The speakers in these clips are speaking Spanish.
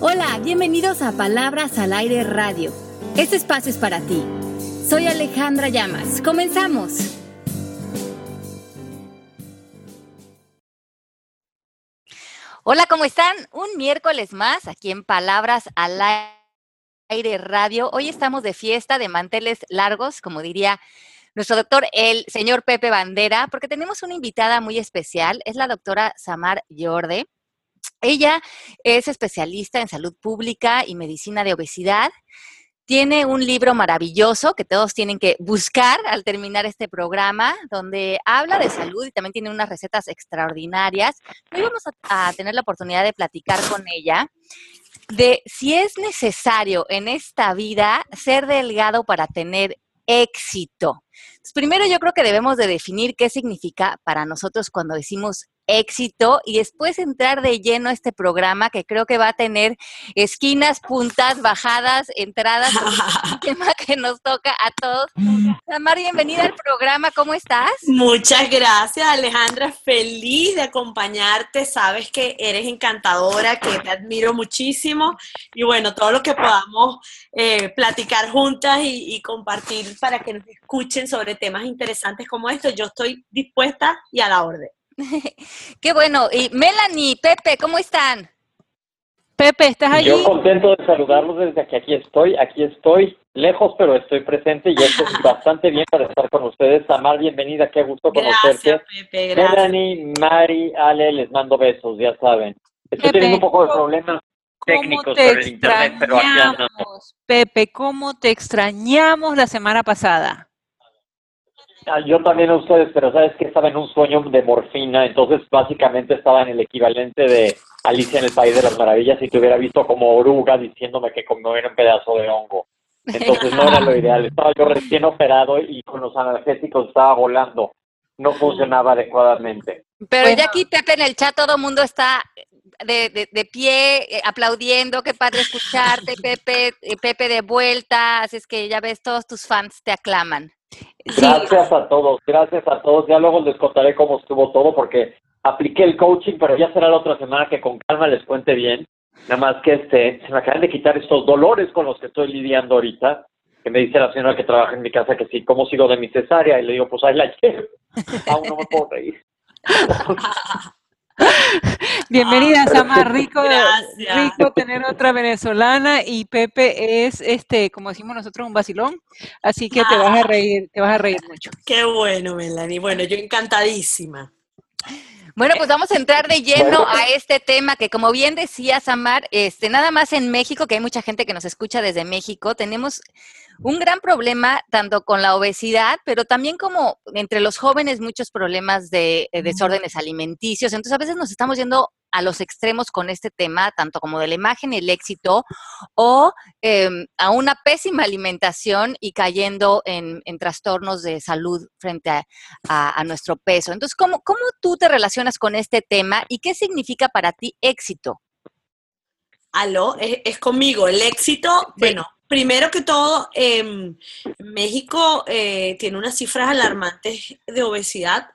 Hola, bienvenidos a Palabras al Aire Radio. Este espacio es para ti. Soy Alejandra Llamas. Comenzamos. Hola, ¿cómo están? Un miércoles más aquí en Palabras al Aire Radio. Hoy estamos de fiesta de manteles largos, como diría nuestro doctor, el señor Pepe Bandera, porque tenemos una invitada muy especial. Es la doctora Samar Yorde. Ella es especialista en salud pública y medicina de obesidad. Tiene un libro maravilloso que todos tienen que buscar al terminar este programa, donde habla de salud y también tiene unas recetas extraordinarias. Hoy vamos a, tener la oportunidad de platicar con ella de si es necesario en esta vida ser delgado para tener éxito. primero yo creo que debemos de definir qué significa para nosotros cuando decimos éxito y después entrar de lleno a este programa que creo que va a tener esquinas, puntas, bajadas, entradas, un tema que nos toca a todos. Samar, bienvenida al programa, ¿cómo estás? Muchas gracias, Alejandra, feliz de acompañarte, sabes que eres encantadora, que te admiro muchísimo y bueno, todo lo que podamos eh, platicar juntas y, y compartir para que nos escuchen sobre temas interesantes como estos, yo estoy dispuesta y a la orden. Qué bueno. Y Melanie, Pepe, ¿cómo están? Pepe, ¿estás allí? Yo contento de saludarlos desde que aquí estoy. Aquí estoy lejos, pero estoy presente y esto es bastante bien para estar con ustedes. Samar, bienvenida, qué gusto conocerte. Gracias, Pepe, gracias. Melanie, Mari, Ale, les mando besos, ya saben. Estoy teniendo un poco de problemas técnicos con el internet, pero aquí andamos. Pepe, ¿cómo te extrañamos la semana pasada? Ah, Yo también a ustedes, pero sabes que estaba en un sueño de morfina, entonces básicamente estaba en el equivalente de Alicia en el País de las Maravillas y te hubiera visto como oruga diciéndome que como era un pedazo de hongo. Entonces no era lo ideal. Estaba yo recién operado y con los analgésicos estaba volando. No funcionaba adecuadamente. Pero Bueno. ya aquí, Pepe, en el chat todo el mundo está de, de- de pie, eh, aplaudiendo. Qué padre escucharte, Pepe. eh, Pepe de vuelta. Así es que ya ves, todos tus fans te aclaman. Gracias a todos, gracias a todos. Ya luego les contaré cómo estuvo todo porque apliqué el coaching, pero ya será la otra semana que con calma les cuente bien. Nada más que este, se me acaban de quitar estos dolores con los que estoy lidiando ahorita. Que me dice la señora que trabaja en mi casa que sí, ¿cómo sigo de mi cesárea? Y le digo, pues ahí la llevo. Aún no me puedo reír. Bienvenida, Ah, Samar, rico, gracias. rico tener otra venezolana y Pepe es, este, como decimos nosotros, un vacilón, así que te vas a reír, te vas a reír mucho. Qué bueno, Melanie. Bueno, yo encantadísima. Bueno, pues vamos a entrar de lleno a este tema que, como bien decía Samar, este, nada más en México, que hay mucha gente que nos escucha desde México, tenemos un gran problema tanto con la obesidad, pero también como entre los jóvenes muchos problemas de eh, desórdenes alimenticios. Entonces, a veces nos estamos yendo a los extremos con este tema, tanto como de la imagen el éxito, o em, a una pésima alimentación y cayendo en, en trastornos de salud frente a, a- a nuestro peso. Entonces, ¿cómo, ¿cómo tú te relacionas con este tema y qué significa para ti éxito? Aló, es, es conmigo. El éxito, bueno, primero que todo, em, México eh, tiene unas cifras alarmantes de obesidad.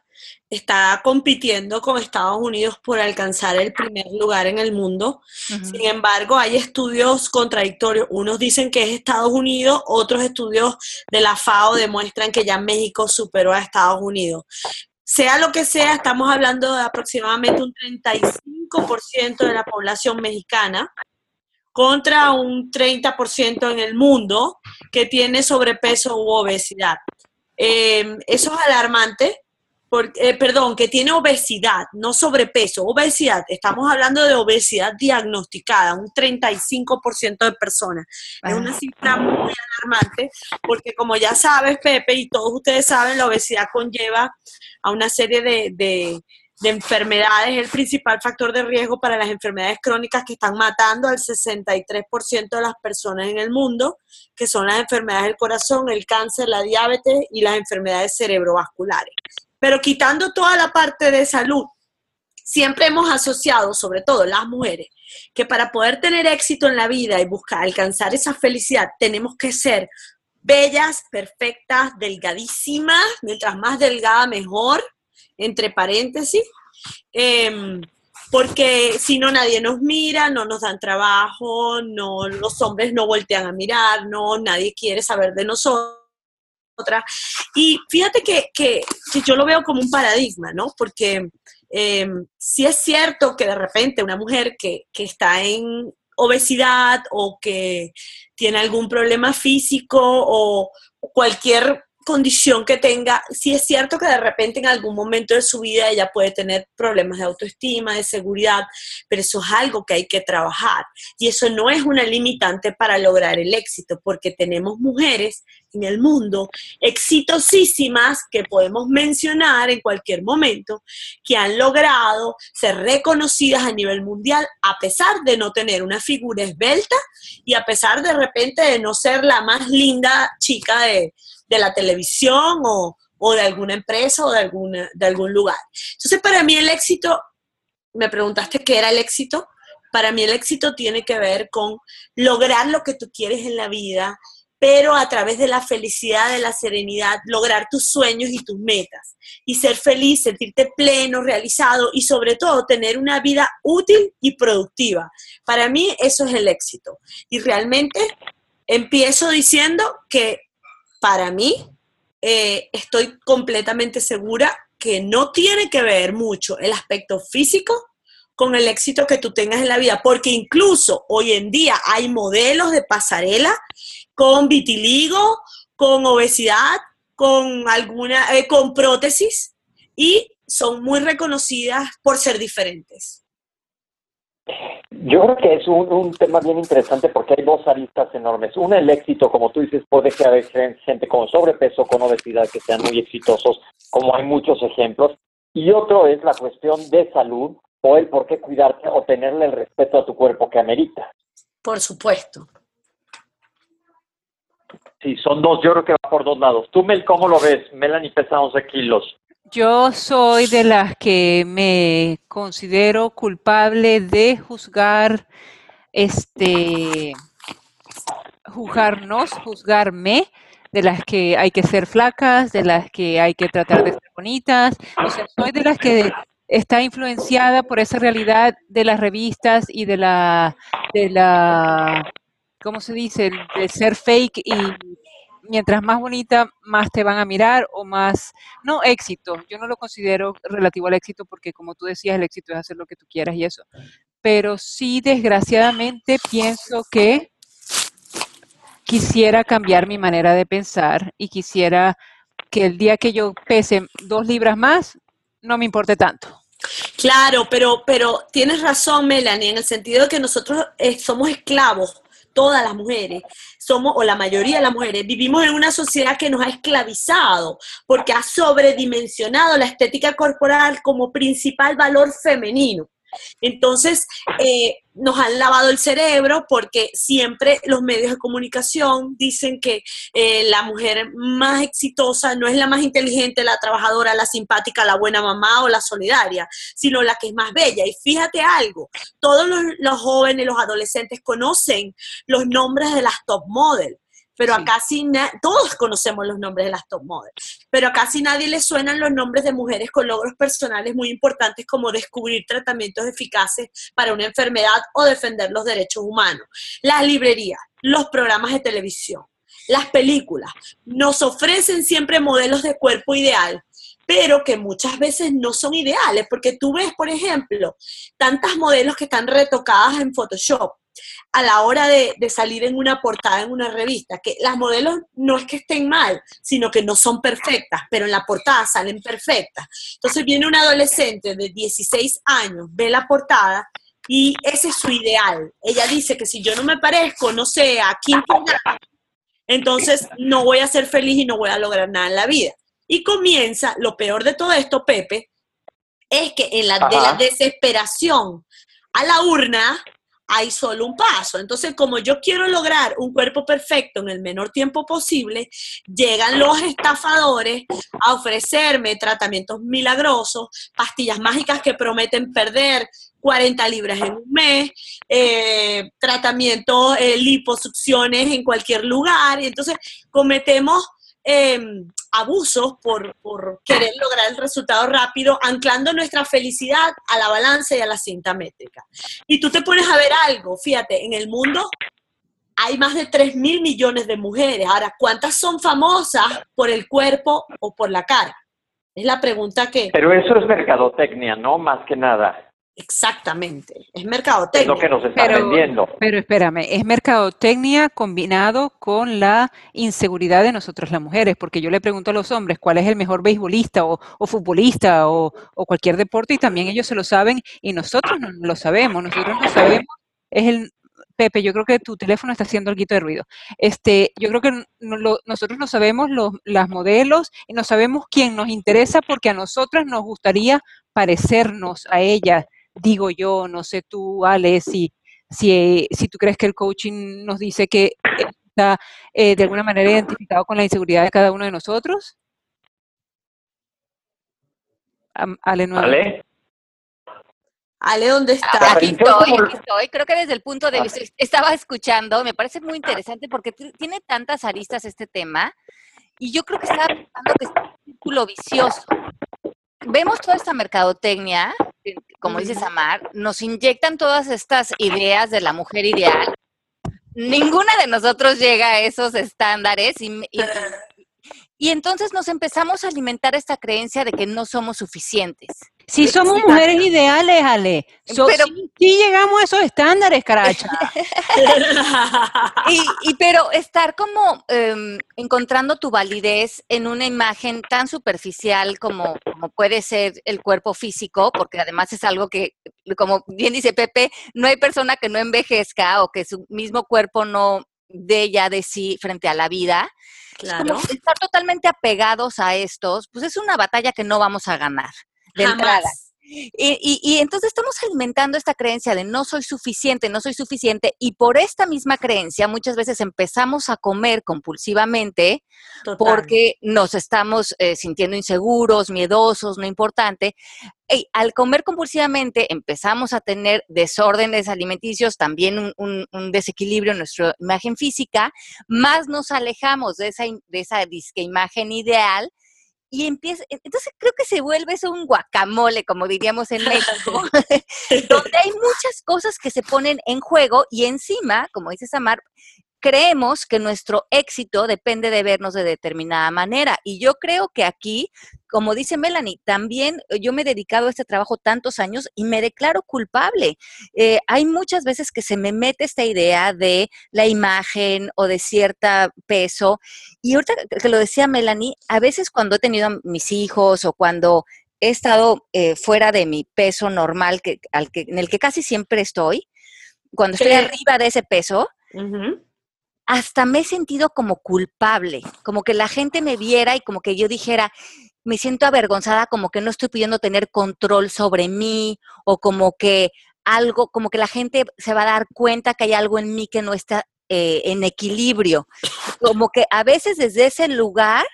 Está compitiendo con Estados Unidos por alcanzar el primer lugar en el mundo. Sin embargo, hay estudios contradictorios. Unos dicen que es Estados Unidos, otros estudios de la FAO demuestran que ya México superó a Estados Unidos. Sea lo que sea, estamos hablando de aproximadamente un 35% de la población mexicana contra un 30% en el mundo que tiene sobrepeso u obesidad. Eh, eso es alarmante, porque, eh, perdón, que tiene obesidad, no sobrepeso, obesidad. Estamos hablando de obesidad diagnosticada, un 35% de personas. Es una cifra muy alarmante porque como ya sabes, Pepe, y todos ustedes saben, la obesidad conlleva a una serie de, de- de enfermedades, es el principal factor de riesgo para las enfermedades crónicas que están matando al 63% de las personas en el mundo, que son las enfermedades del corazón, el cáncer, la diabetes y las enfermedades cerebrovasculares. Pero quitando toda la parte de salud, siempre hemos asociado, sobre todo las mujeres, que para poder tener éxito en la vida y buscar alcanzar esa felicidad, tenemos que ser bellas, perfectas, delgadísimas, mientras más delgada mejor, entre paréntesis. Em, porque si no nadie nos mira, no nos dan trabajo, no, los hombres no voltean a mirar, no, nadie quiere saber de nosotros. Y fíjate que, que, yo lo veo como un paradigma, ¿no? Porque eh, si es cierto que de repente una mujer que, que está en obesidad o que tiene algún problema físico o cualquier condición que tenga, si es cierto que de repente en algún momento de su vida ella puede tener problemas de autoestima, de seguridad, pero eso es algo que hay que trabajar. Y eso no es una limitante para lograr el éxito, porque tenemos mujeres en el mundo exitosísimas que podemos mencionar en cualquier momento, que han logrado ser reconocidas a nivel mundial a pesar de no tener una figura esbelta y a pesar de repente de no ser la más linda chica de de la televisión o, de alguna empresa o de, alguna, de algún lugar. Entonces, para mí el éxito, me preguntaste qué era el éxito, para mí el éxito tiene que ver con lograr lo que tú quieres en la vida, pero a través de la felicidad, de la serenidad, lograr tus sueños y tus metas y ser feliz, sentirte pleno, realizado y sobre todo tener una vida útil y productiva. Para mí eso es el éxito. Y realmente empiezo diciendo que para mí, eh, estoy completamente segura que no tiene que ver mucho el aspecto físico con el éxito que tú tengas en la vida, porque incluso hoy en día hay modelos de pasarela con vitiligo, con obesidad, con alguna, eh, con prótesis y son muy reconocidas por ser diferentes. Yo creo que es un, tema bien interesante porque hay dos aristas enormes. Una, el éxito, como tú dices, puede que haya gente con sobrepeso, con obesidad, que sean muy exitosos, como hay muchos ejemplos. Y otro es la cuestión de salud o el por qué cuidarte o tenerle el respeto a tu cuerpo que amerita. Por supuesto. Sí, son dos, yo creo que va por dos lados. Tú, Mel, ¿cómo lo ves? Melanie pesa 11 kilos. Yo soy de las que me considero culpable de juzgar, este, juzgarnos, juzgarme, de las que hay que ser flacas, de las que hay que tratar de ser bonitas. O sea, soy de las que está influenciada por esa realidad de las revistas y de la, de la, ¿cómo se dice? De ser fake y mientras más bonita, más te van a mirar o más, no éxito, yo no lo considero relativo al éxito porque como tú decías, el éxito es hacer lo que tú quieras y eso, pero sí desgraciadamente pienso que quisiera cambiar mi manera de pensar y quisiera que el día que yo pese dos libras más, no me importe tanto. Claro, pero, pero tienes razón, Melanie, en el sentido de que nosotros eh, somos esclavos todas las mujeres, somos, o la mayoría de las mujeres, vivimos en una sociedad que nos ha esclavizado porque ha sobredimensionado la estética corporal como principal valor femenino. Entonces, eh, nos han lavado el cerebro porque siempre los medios de comunicación dicen que eh, la mujer más exitosa no es la más inteligente, la trabajadora, la simpática, la buena mamá o la solidaria, sino la que es más bella. Y fíjate algo, todos los, los jóvenes, los adolescentes conocen los nombres de las top models pero a casi todos conocemos los nombres de las top models, pero a casi nadie le suenan los nombres de mujeres con logros personales muy importantes como descubrir tratamientos eficaces para una enfermedad o defender los derechos humanos. Las librerías, los programas de televisión, las películas nos ofrecen siempre modelos de cuerpo ideal, pero que muchas veces no son ideales, porque tú ves, por ejemplo, tantas modelos que están retocadas en Photoshop a la hora de, salir en una portada en una revista, que las modelos no es que estén mal, sino que no son perfectas, pero en la portada salen perfectas. Entonces viene un adolescente de 16 años, ve la portada y ese es su ideal. Ella dice que si yo no me parezco, no sé, a Kim entonces no voy a ser feliz y no voy a lograr nada en la vida. Y comienza, lo peor de todo esto, Pepe, es que en la, de la desesperación a la urna, hay solo un paso. Entonces, como yo quiero lograr un cuerpo perfecto en el menor tiempo posible, llegan los estafadores a ofrecerme tratamientos milagrosos, pastillas mágicas que prometen perder 40 libras en un mes, eh, tratamientos, eh, liposucciones en cualquier lugar. Y entonces cometemos em, abusos por, por querer lograr el resultado rápido, anclando nuestra felicidad a la balanza y a la cinta métrica. Y tú te pones a ver algo, fíjate, en el mundo hay más de 3 mil millones de mujeres. Ahora, ¿cuántas son famosas por el cuerpo o por la cara? Es la pregunta que... Pero eso es mercadotecnia, ¿no? Más que nada. Exactamente, es Es mercadotecnia. lo que nos están Pero- vendiendo. Pero espérame, es mercadotecnia combinado con la inseguridad de nosotros las mujeres, porque yo le pregunto a los hombres cuál es el mejor beisbolista o, o futbolista o, o cualquier deporte y también ellos se lo saben y nosotros no lo sabemos, nosotros no sabemos, es el... Pepe, yo creo que tu teléfono está haciendo algo de ruido. Este, yo creo que no- lo- nosotros no sabemos los, las modelos y no sabemos quién nos interesa porque a nosotras nos gustaría parecernos a ella, digo yo, no sé tú, Ale, si, si, si tú crees que el coaching nos dice que está eh, de alguna manera identificado con la inseguridad de cada uno de nosotros. Ale, nuevamente. ¿Vale? Ale, ¿dónde Ah, está? Aquí Yo estoy, aquí estoy. Creo que desde el punto de Ah. vista, estaba escuchando, me parece muy interesante porque tiene tantas aristas este tema y yo creo que estaba pensando que es un círculo vicioso. Vemos toda esta mercadotecnia, como dice Ujú. Samar, nos inyectan todas estas ideas de la mujer ideal. Ninguna de nosotros llega a esos estándares y, y- y entonces nos empezamos a alimentar esta creencia de que no somos suficientes. Si somos mujeres ideales, Ale. So- Pero- llegamos a esos estándares, caracha. Y, y pero estar como em, encontrando tu validez en una imagen tan superficial como, como puede ser el cuerpo físico, porque además es algo que, como bien dice Pepe, no hay persona que no envejezca o que su mismo cuerpo no dé ya de sí frente a la vida. Claro. Como estar totalmente apegados a estos, pues es una batalla que no vamos a ganar de entrada. Y, y- y entonces estamos alimentando esta creencia de no soy suficiente, no soy suficiente, y por esta misma creencia muchas veces empezamos a comer compulsivamente Total. porque nos estamos eh, sintiendo inseguros, miedosos, no importante. Y al comer compulsivamente empezamos a tener desórdenes alimenticios, también un, un- un desequilibrio en nuestra imagen física, más nos alejamos de esa, de esa disque imagen ideal y empieza, entonces creo que se vuelve eso un guacamole, como diríamos en México, donde hay muchas cosas que se ponen en juego y encima, como dice Samar, creemos que nuestro éxito depende de vernos de determinada manera. Y yo creo que aquí, como dice Melanie, también eh, yo me he dedicado a este trabajo tantos años y me declaro culpable. Eh, hay muchas veces que se me mete esta idea de la imagen o de cierto peso. Y ahorita que- lo decía Melanie, a veces cuando he tenido a mis hijos o cuando he estado eh, fuera de mi peso normal, que, al que, en el que casi siempre estoy, cuando estoy arriba de ese peso. Hasta me he sentido como culpable, como que la gente me viera y como que yo dijera, me siento avergonzada, como que no estoy pudiendo tener control sobre mí o como que algo, como que la gente se va a dar cuenta que hay algo en mí que no está eh, en equilibrio. Como que a veces desde ese lugar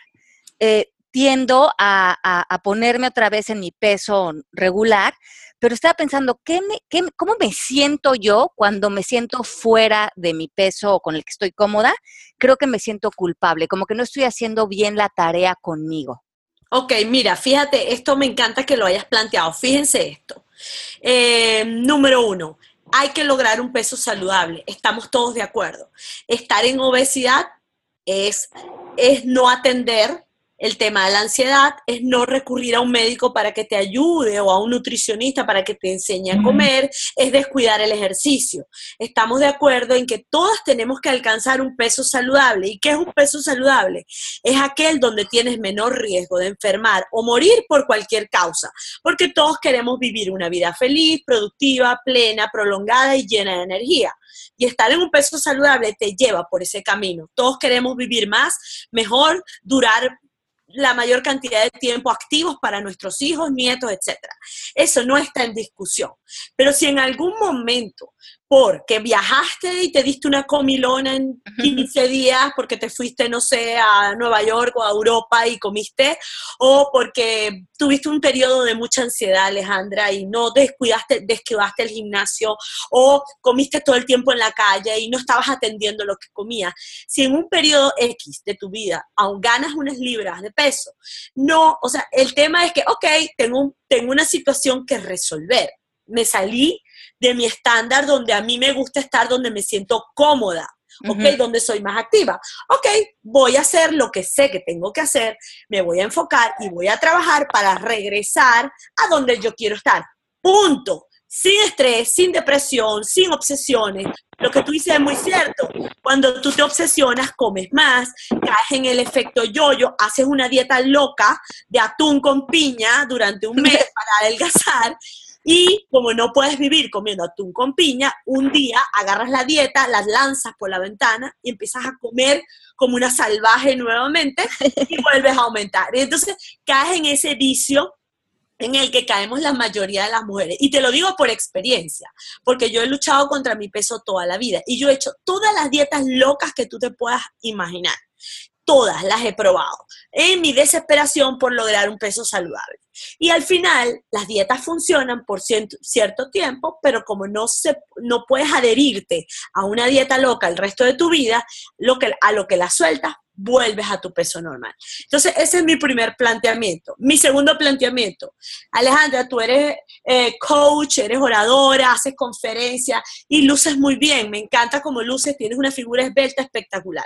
eh, tiendo a, ponerme otra vez en mi peso regular, pero estaba pensando, ¿qué me, qué ¿cómo me siento yo cuando me siento fuera de mi peso o con el que estoy cómoda? Creo que me siento culpable, como que no estoy haciendo bien la tarea conmigo. Ok, mira, fíjate, esto me encanta que lo hayas planteado. Fíjense esto. Eh, número uno, hay que lograr un peso saludable. Estamos todos de acuerdo. Estar en obesidad es, es no atender el tema de la ansiedad, es no recurrir a un médico para que te ayude o a un nutricionista para que te enseñe a comer, es descuidar el ejercicio. Estamos de acuerdo en que todas tenemos que alcanzar un peso saludable. ¿Y qué es un peso saludable? es aquel donde tienes menor riesgo de enfermar o morir por cualquier causa, porque todos queremos vivir una vida feliz, productiva, plena, prolongada y llena de energía. Y estar en un peso saludable te lleva por ese camino. Todos queremos vivir más, mejor, durar la mayor cantidad de tiempo activos para nuestros hijos, nietos, etc. Eso no está en discusión. Pero si en algún momento porque viajaste y te diste una comilona en 15 días porque te fuiste, no sé, a Nueva York o a Europa y comiste, o porque tuviste un periodo de mucha ansiedad, Alejandra, y no descuidaste, descuidaste el gimnasio, o comiste todo el tiempo en la calle y no estabas atendiendo lo que comías. Si en un periodo X de tu vida aún ganas unas libras de peso, no, o sea, el tema es que, ok, tengo, tengo una situación que resolver. Me salí de mi estándar donde a mí me gusta estar, donde me siento cómoda, ¿ok? Donde soy más activa. Ok, voy a hacer lo que sé que tengo que hacer, me voy a enfocar y voy a trabajar para regresar a donde yo quiero estar. Punto. Sin estrés, sin depresión, sin obsesiones. Lo que tú dices es muy cierto. Cuando tú te obsesionas, comes más, caes en el efecto yoyo, haces una dieta loca de atún con piña durante un mes para adelgazar y como no puedes vivir comiendo atún con piña, un día agarras la dieta, las lanzas por la ventana y empiezas a comer como una salvaje nuevamente y vuelves a aumentar. Y entonces caes en ese vicio en el que caemos la mayoría de las mujeres. Y te lo digo por experiencia, porque yo he luchado contra mi peso toda la vida y yo he hecho todas las dietas locas que tú te puedas imaginar todas las he probado en mi desesperación por lograr un peso saludable. Y al final, las dietas funcionan por cierto tiempo, pero como no, se, no puedes adherirte a una dieta loca el resto de tu vida, lo que, a lo que la sueltas, vuelves a tu peso normal. Entonces, ese es mi primer planteamiento. Mi segundo planteamiento, Alejandra, tú eres eh, coach, eres oradora, haces conferencias y luces muy bien. Me encanta cómo luces, tienes una figura esbelta espectacular.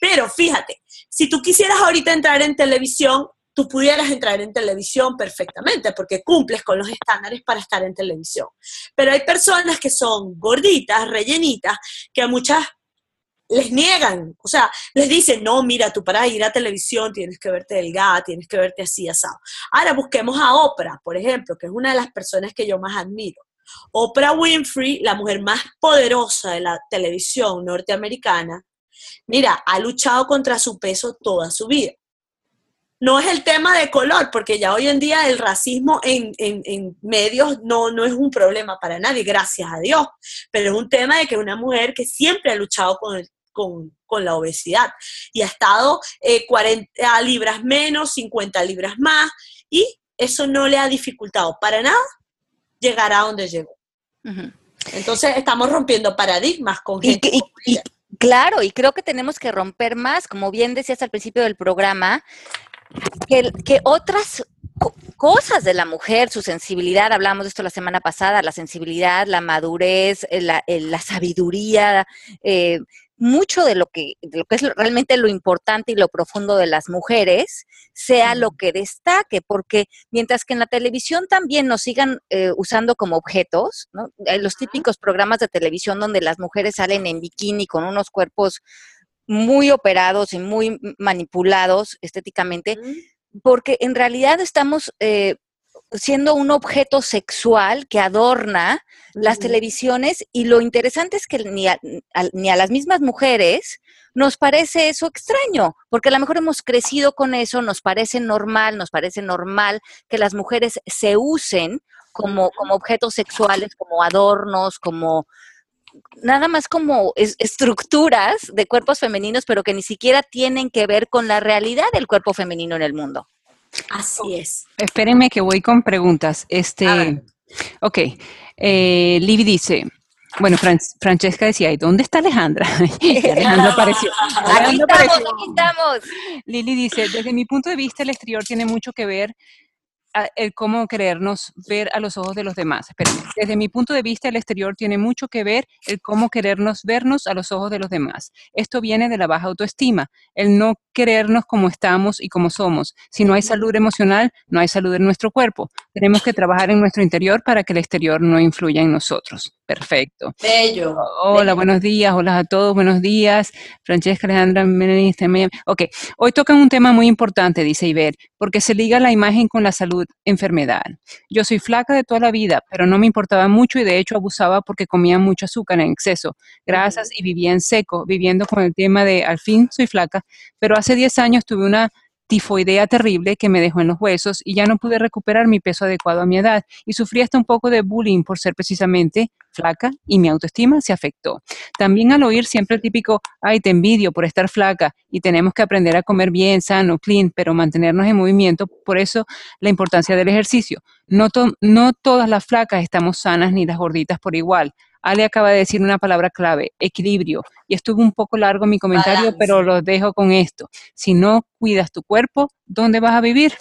Pero fíjate, si tú quisieras ahorita entrar en televisión, tú pudieras entrar en televisión perfectamente porque cumples con los estándares para estar en televisión. Pero hay personas que son gorditas, rellenitas, que a muchas les niegan, o sea, les dicen, no, mira, tú para ir a televisión tienes que verte delgada, tienes que verte así, asado. Ahora busquemos a Oprah, por ejemplo, que es una de las personas que yo más admiro. Oprah Winfrey, la mujer más poderosa de la televisión norteamericana, mira, ha luchado contra su peso toda su vida. No es el tema de color, porque ya hoy en día el racismo en, medios no, no es un problema para nadie, gracias a Dios, pero es un tema de que una mujer que siempre ha luchado con el, con, la obesidad y ha estado 40 eh, libras menos, 50 libras más y eso no le ha dificultado para nada llegar a donde llegó. Entonces estamos rompiendo paradigmas con gente. Y, claro, y creo que tenemos que romper más, como bien decías al principio del programa, que, que otras cosas de la mujer, su sensibilidad, hablamos de esto la semana pasada, la sensibilidad, la madurez, eh, la, eh, la sabiduría, eh, mucho de lo que, lo que es realmente lo importante y lo profundo de las mujeres sea lo que destaque, porque mientras que en la televisión también nos sigan usando como objetos, ¿no? los típicos programas de televisión donde las mujeres salen en bikini con unos cuerpos muy operados y muy manipulados estéticamente, porque en realidad estamos eh, siendo un objeto sexual que adorna las televisiones y lo interesante es que ni a, ni a las mismas mujeres nos parece eso extraño, porque a lo mejor hemos crecido con eso, nos parece normal, nos parece normal que las mujeres se usen como, como objetos sexuales, como adornos, como nada más como estructuras de cuerpos femeninos, pero que ni siquiera tienen que ver con la realidad del cuerpo femenino en el mundo. Así es. Espérenme que voy con preguntas. Este, ok, eh, Libby dice, bueno, Francesca decía, ¿y dónde está Alejandra? Alejandra apareció. aquí estamos, aquí estamos. Lili dice, desde mi punto de vista, el exterior tiene mucho que ver el cómo querernos ver a los ojos de los demás. desde mi punto de vista, el exterior tiene mucho que ver el cómo querernos vernos a los ojos de los demás. Esto viene de la baja autoestima, el no querernos como estamos y como somos. Si no hay salud emocional, no hay salud en nuestro cuerpo. Tenemos que trabajar en nuestro interior para que el exterior no influya en nosotros. Perfecto. Bello. Hola, buenos días. Hola a todos, buenos días. Francesca Alejandra Ok, hoy tocan un tema muy importante, dice Iber, porque se liga la imagen con la salud, enfermedad. Yo soy flaca de toda la vida, pero no me importaba mucho y de hecho abusaba porque comía mucho azúcar en exceso, grasas y vivía en seco, viviendo con el tema de al fin soy flaca, pero hace 10 años tuve una tifoidea terrible que me dejó en los huesos y ya no pude recuperar mi peso adecuado a mi edad y sufrí hasta un poco de bullying por ser precisamente flaca y mi autoestima se afectó. También al oír siempre el típico, ay, te envidio por estar flaca y tenemos que aprender a comer bien, sano, clean, pero mantenernos en movimiento, por eso la importancia del ejercicio. No, no todas las flacas estamos sanas ni las gorditas por igual. Ale acaba de decir una palabra clave, equilibrio. Y estuvo un poco largo mi comentario, pero lo dejo con esto. Si no cuidas tu cuerpo, ¿dónde vas a vivir?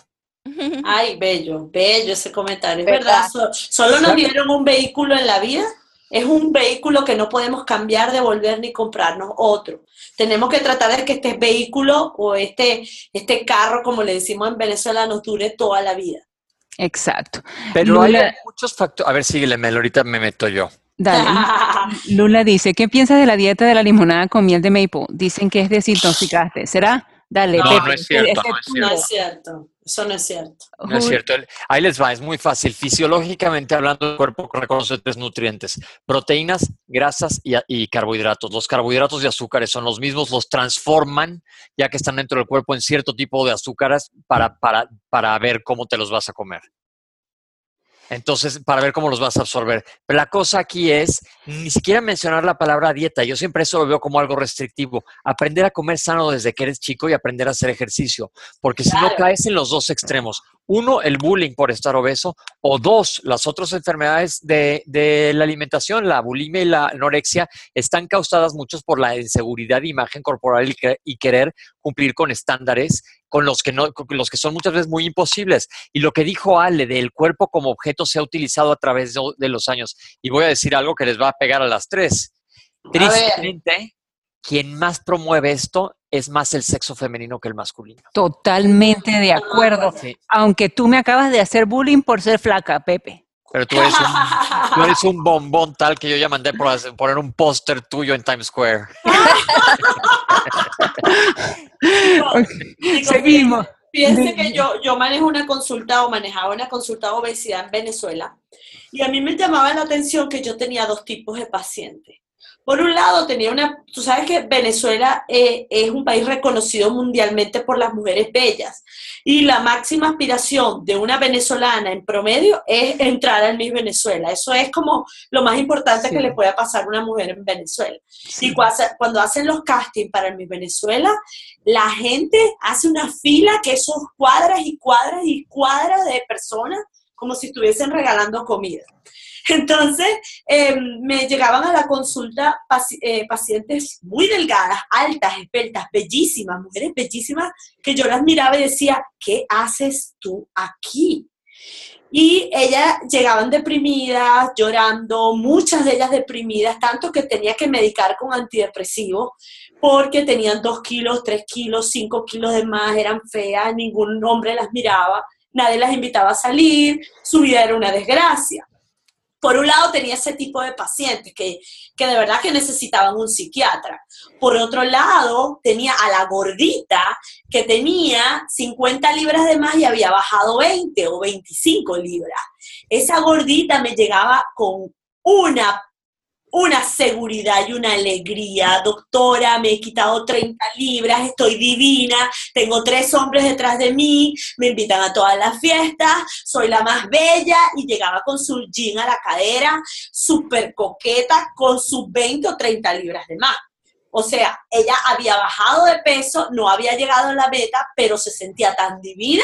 Ay, bello, bello ese comentario. Es verdad, solo nos dieron un vehículo en la vida. Es un vehículo que no podemos cambiar, devolver ni comprarnos otro. Tenemos que tratar de que este vehículo o este, este carro, como le decimos en Venezuela, nos dure toda la vida. Exacto. Pero hay muchos factores. A ver, síguele, ahorita me meto yo. Dale. Lula dice, ¿qué piensas de la dieta de la limonada con miel de maple? Dicen que es desintoxicarte. ¿Será? Dale. No, no es cierto, no es cierto. Eso no es cierto. No es cierto. Ahí les va, es muy fácil. Fisiológicamente hablando, el cuerpo reconoce tres nutrientes, proteínas, grasas y, carbohidratos. Los carbohidratos y azúcares son los mismos, los transforman ya que están dentro del cuerpo en cierto tipo de azúcares para, para, para ver cómo te los vas a comer. Entonces, para ver cómo los vas a absorber. Pero la cosa aquí es ni siquiera mencionar la palabra dieta. Yo siempre eso lo veo como algo restrictivo. Aprender a comer sano desde que eres chico y aprender a hacer ejercicio. Porque si no caes en los dos extremos. Uno, el bullying por estar obeso. O dos, las otras enfermedades de, de la alimentación, la bulimia y la anorexia, están causadas muchos por la inseguridad de imagen corporal y querer cumplir con estándares con los que no, los que son muchas veces muy imposibles. Y lo que dijo Ale del cuerpo como objeto se ha utilizado a través de, los años. Y voy a decir algo que les va a pegar a las tres. Tristemente, quien más promueve esto es más el sexo femenino que el masculino. Totalmente de acuerdo. Aunque tú me acabas de hacer bullying por ser flaca, Pepe. Pero tú eres un, tú eres un bombón tal que yo ya mandé por poner un póster tuyo en Times Square. Seguimos. Fíjense que yo, yo manejo una consulta o manejaba una consulta de obesidad en Venezuela y a mí me llamaba la atención que yo tenía dos tipos de pacientes. Por un lado, tenía una, tú sabes que Venezuela eh, es un país reconocido mundialmente por las mujeres bellas y la máxima aspiración de una venezolana en promedio es entrar al Miss Venezuela. Eso es como lo más importante que le puede pasar a una mujer en Venezuela. Y cuando, hacen los castings para el Miss Venezuela, la gente hace una fila que son cuadras y cuadras y cuadras de personas como si estuviesen regalando comida. Entonces, em, me llegaban a la consulta eh, pacientes muy delgadas, altas, esbeltas, bellísimas, mujeres bellísimas, que yo las miraba y decía, ¿qué haces tú aquí? Y ellas llegaban deprimidas, llorando, muchas de ellas deprimidas, tanto que tenía que medicar con antidepresivos porque tenían dos kilos, tres kilos, cinco kilos de más, eran feas, ningún hombre las miraba, nadie las invitaba a salir, su vida era una desgracia por un lado tenía ese tipo de pacientes que, que, de verdad que necesitaban un psiquiatra. Por otro lado, tenía a la gordita que tenía 50 libras de más y había bajado 20 o 25 libras. Esa gordita me llegaba con una una seguridad y una alegría. Doctora, me he quitado 30 libras, estoy divina, tengo tres hombres detrás de mí, me invitan a todas las fiestas, soy la más bella y llegaba con su jean a la cadera, súper coqueta, con sus 20 o 30 libras de más. O sea, ella había bajado de peso, no había llegado a la meta, pero se sentía tan divina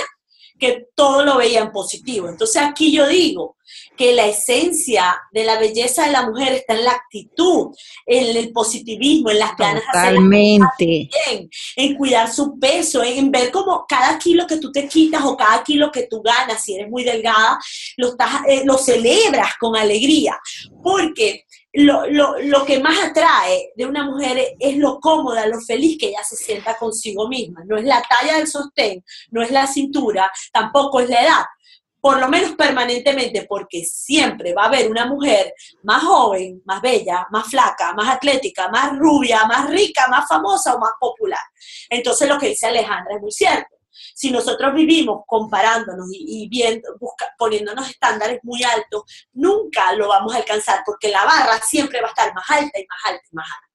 que todo lo veía en positivo. Entonces aquí yo digo que la esencia de la belleza de la mujer está en la actitud, en el positivismo, en las ganas de hacer bien, en cuidar su peso, en ver cómo cada kilo que tú te quitas o cada kilo que tú ganas, si eres muy delgada, lo, estás, eh, lo celebras con alegría. Porque lo, lo, lo, que más atrae de una mujer es lo cómoda, lo feliz que ella se sienta consigo misma. No es la talla del sostén, no es la cintura, tampoco es la edad. Por lo menos permanentemente, porque siempre va a haber una mujer más joven, más bella, más flaca, más atlética, más rubia, más rica, más famosa o más popular. Entonces lo que dice Alejandra es muy cierto si nosotros vivimos comparándonos y, poniéndonos estándares muy altos, nunca lo vamos a alcanzar porque la barra siempre va a estar más alta y más alta y más alta.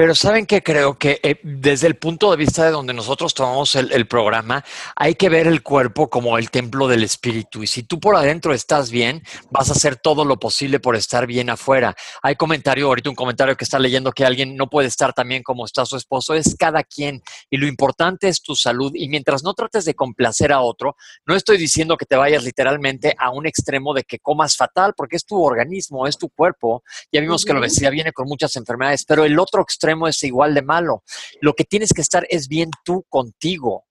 Pero saben que creo que eh, desde el punto de vista de donde nosotros tomamos el, el, programa, hay que ver el cuerpo como el templo del espíritu. Y si tú por adentro estás bien, vas a hacer todo lo posible por estar bien afuera. Hay comentario, ahorita un comentario que está leyendo que alguien no puede estar tan bien como está su esposo. Es cada quien. Y lo importante es tu salud. Y mientras no trates de complacer a otro, no estoy diciendo que te vayas literalmente a un extremo de que comas fatal, porque es tu organismo, es tu cuerpo. Ya vimos que la obesidad viene con muchas enfermedades, pero el otro extremo es igual de malo. Lo que tienes que estar es bien tú contigo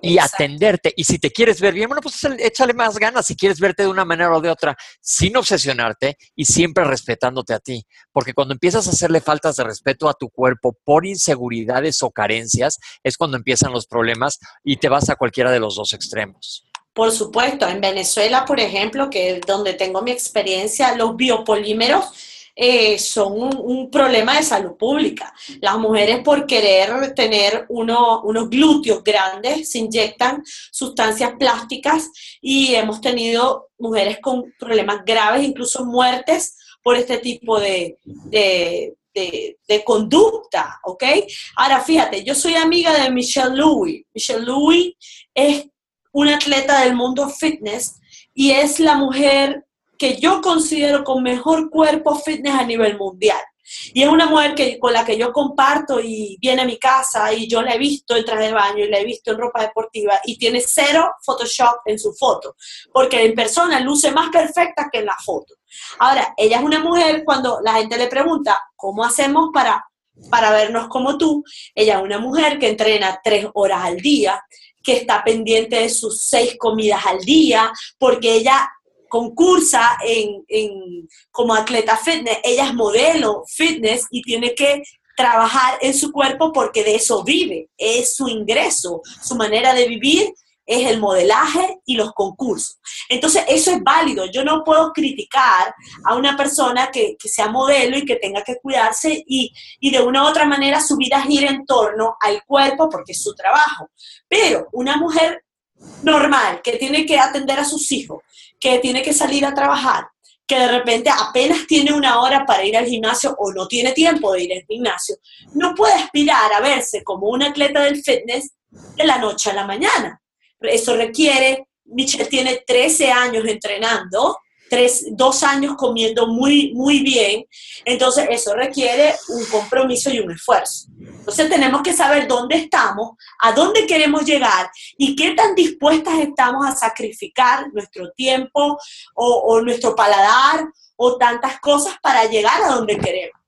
y Exacto. atenderte. Y si te quieres ver bien, bueno, pues échale más ganas si quieres verte de una manera o de otra, sin obsesionarte y siempre respetándote a ti. Porque cuando empiezas a hacerle faltas de respeto a tu cuerpo por inseguridades o carencias, es cuando empiezan los problemas y te vas a cualquiera de los dos extremos. Por supuesto, en Venezuela, por ejemplo, que es donde tengo mi experiencia, los biopolímeros eh, son un, problema de salud pública. Las mujeres por querer tener uno, unos glúteos grandes se inyectan sustancias plásticas y hemos tenido mujeres con problemas graves, incluso muertes por este tipo de, de, de, de, conducta, ¿ok? Ahora, fíjate, yo soy amiga de Michelle Louis. Michelle Louis es una atleta del mundo fitness y es la mujer que yo considero con mejor cuerpo fitness a nivel mundial. Y es una mujer que, con la que yo comparto y viene a mi casa y yo la he visto en traje de baño y la he visto en ropa deportiva y tiene cero Photoshop en su foto, porque en persona luce más perfecta que en la foto. Ahora, ella es una mujer cuando la gente le pregunta, ¿cómo hacemos para, para vernos como tú? Ella es una mujer que entrena tres horas al día, que está pendiente de sus seis comidas al día, porque ella concursa en, en, como atleta fitness, ella es modelo fitness y tiene que trabajar en su cuerpo porque de eso vive, es su ingreso, su manera de vivir es el modelaje y los concursos. Entonces, eso es válido. Yo no puedo criticar a una persona que, que sea modelo y que tenga que cuidarse y, y, de una u otra manera su vida gira en torno al cuerpo porque es su trabajo. Pero una mujer normal que tiene que atender a sus hijos, que tiene que salir a trabajar, que de repente apenas tiene una hora para ir al gimnasio o no tiene tiempo de ir al gimnasio, no puede aspirar a verse como un atleta del fitness de la noche a la mañana. Eso requiere, Michelle tiene 13 años entrenando, tres, dos años comiendo muy, muy bien, entonces eso requiere un compromiso y un esfuerzo. Entonces tenemos que saber dónde estamos, a dónde queremos llegar y qué tan dispuestas estamos a sacrificar nuestro tiempo o, o nuestro paladar o tantas cosas para llegar a donde queremos.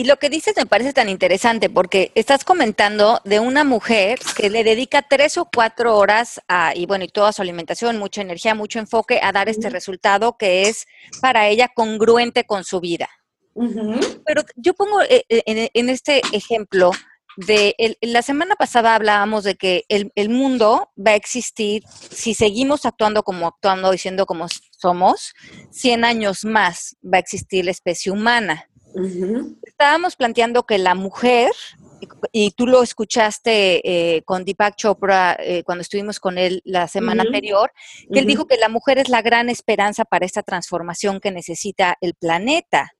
Y lo que dices me parece tan interesante porque estás comentando de una mujer que le dedica tres o cuatro horas a, y bueno, y toda su alimentación, mucha energía, mucho enfoque a dar este resultado que es para ella congruente con su vida. Uh -huh. Pero yo pongo en, en, este ejemplo de el, la semana pasada hablábamos de que el, el, mundo va a existir si seguimos actuando como actuando, diciendo como somos, 100 años más va a existir la especie humana. Uh -huh. Estábamos planteando que la mujer, y tú lo escuchaste eh, con Deepak Chopra eh, cuando estuvimos con él la semana uh -huh. anterior, que uh -huh. él dijo que la mujer es la gran esperanza para esta transformación que necesita el planeta.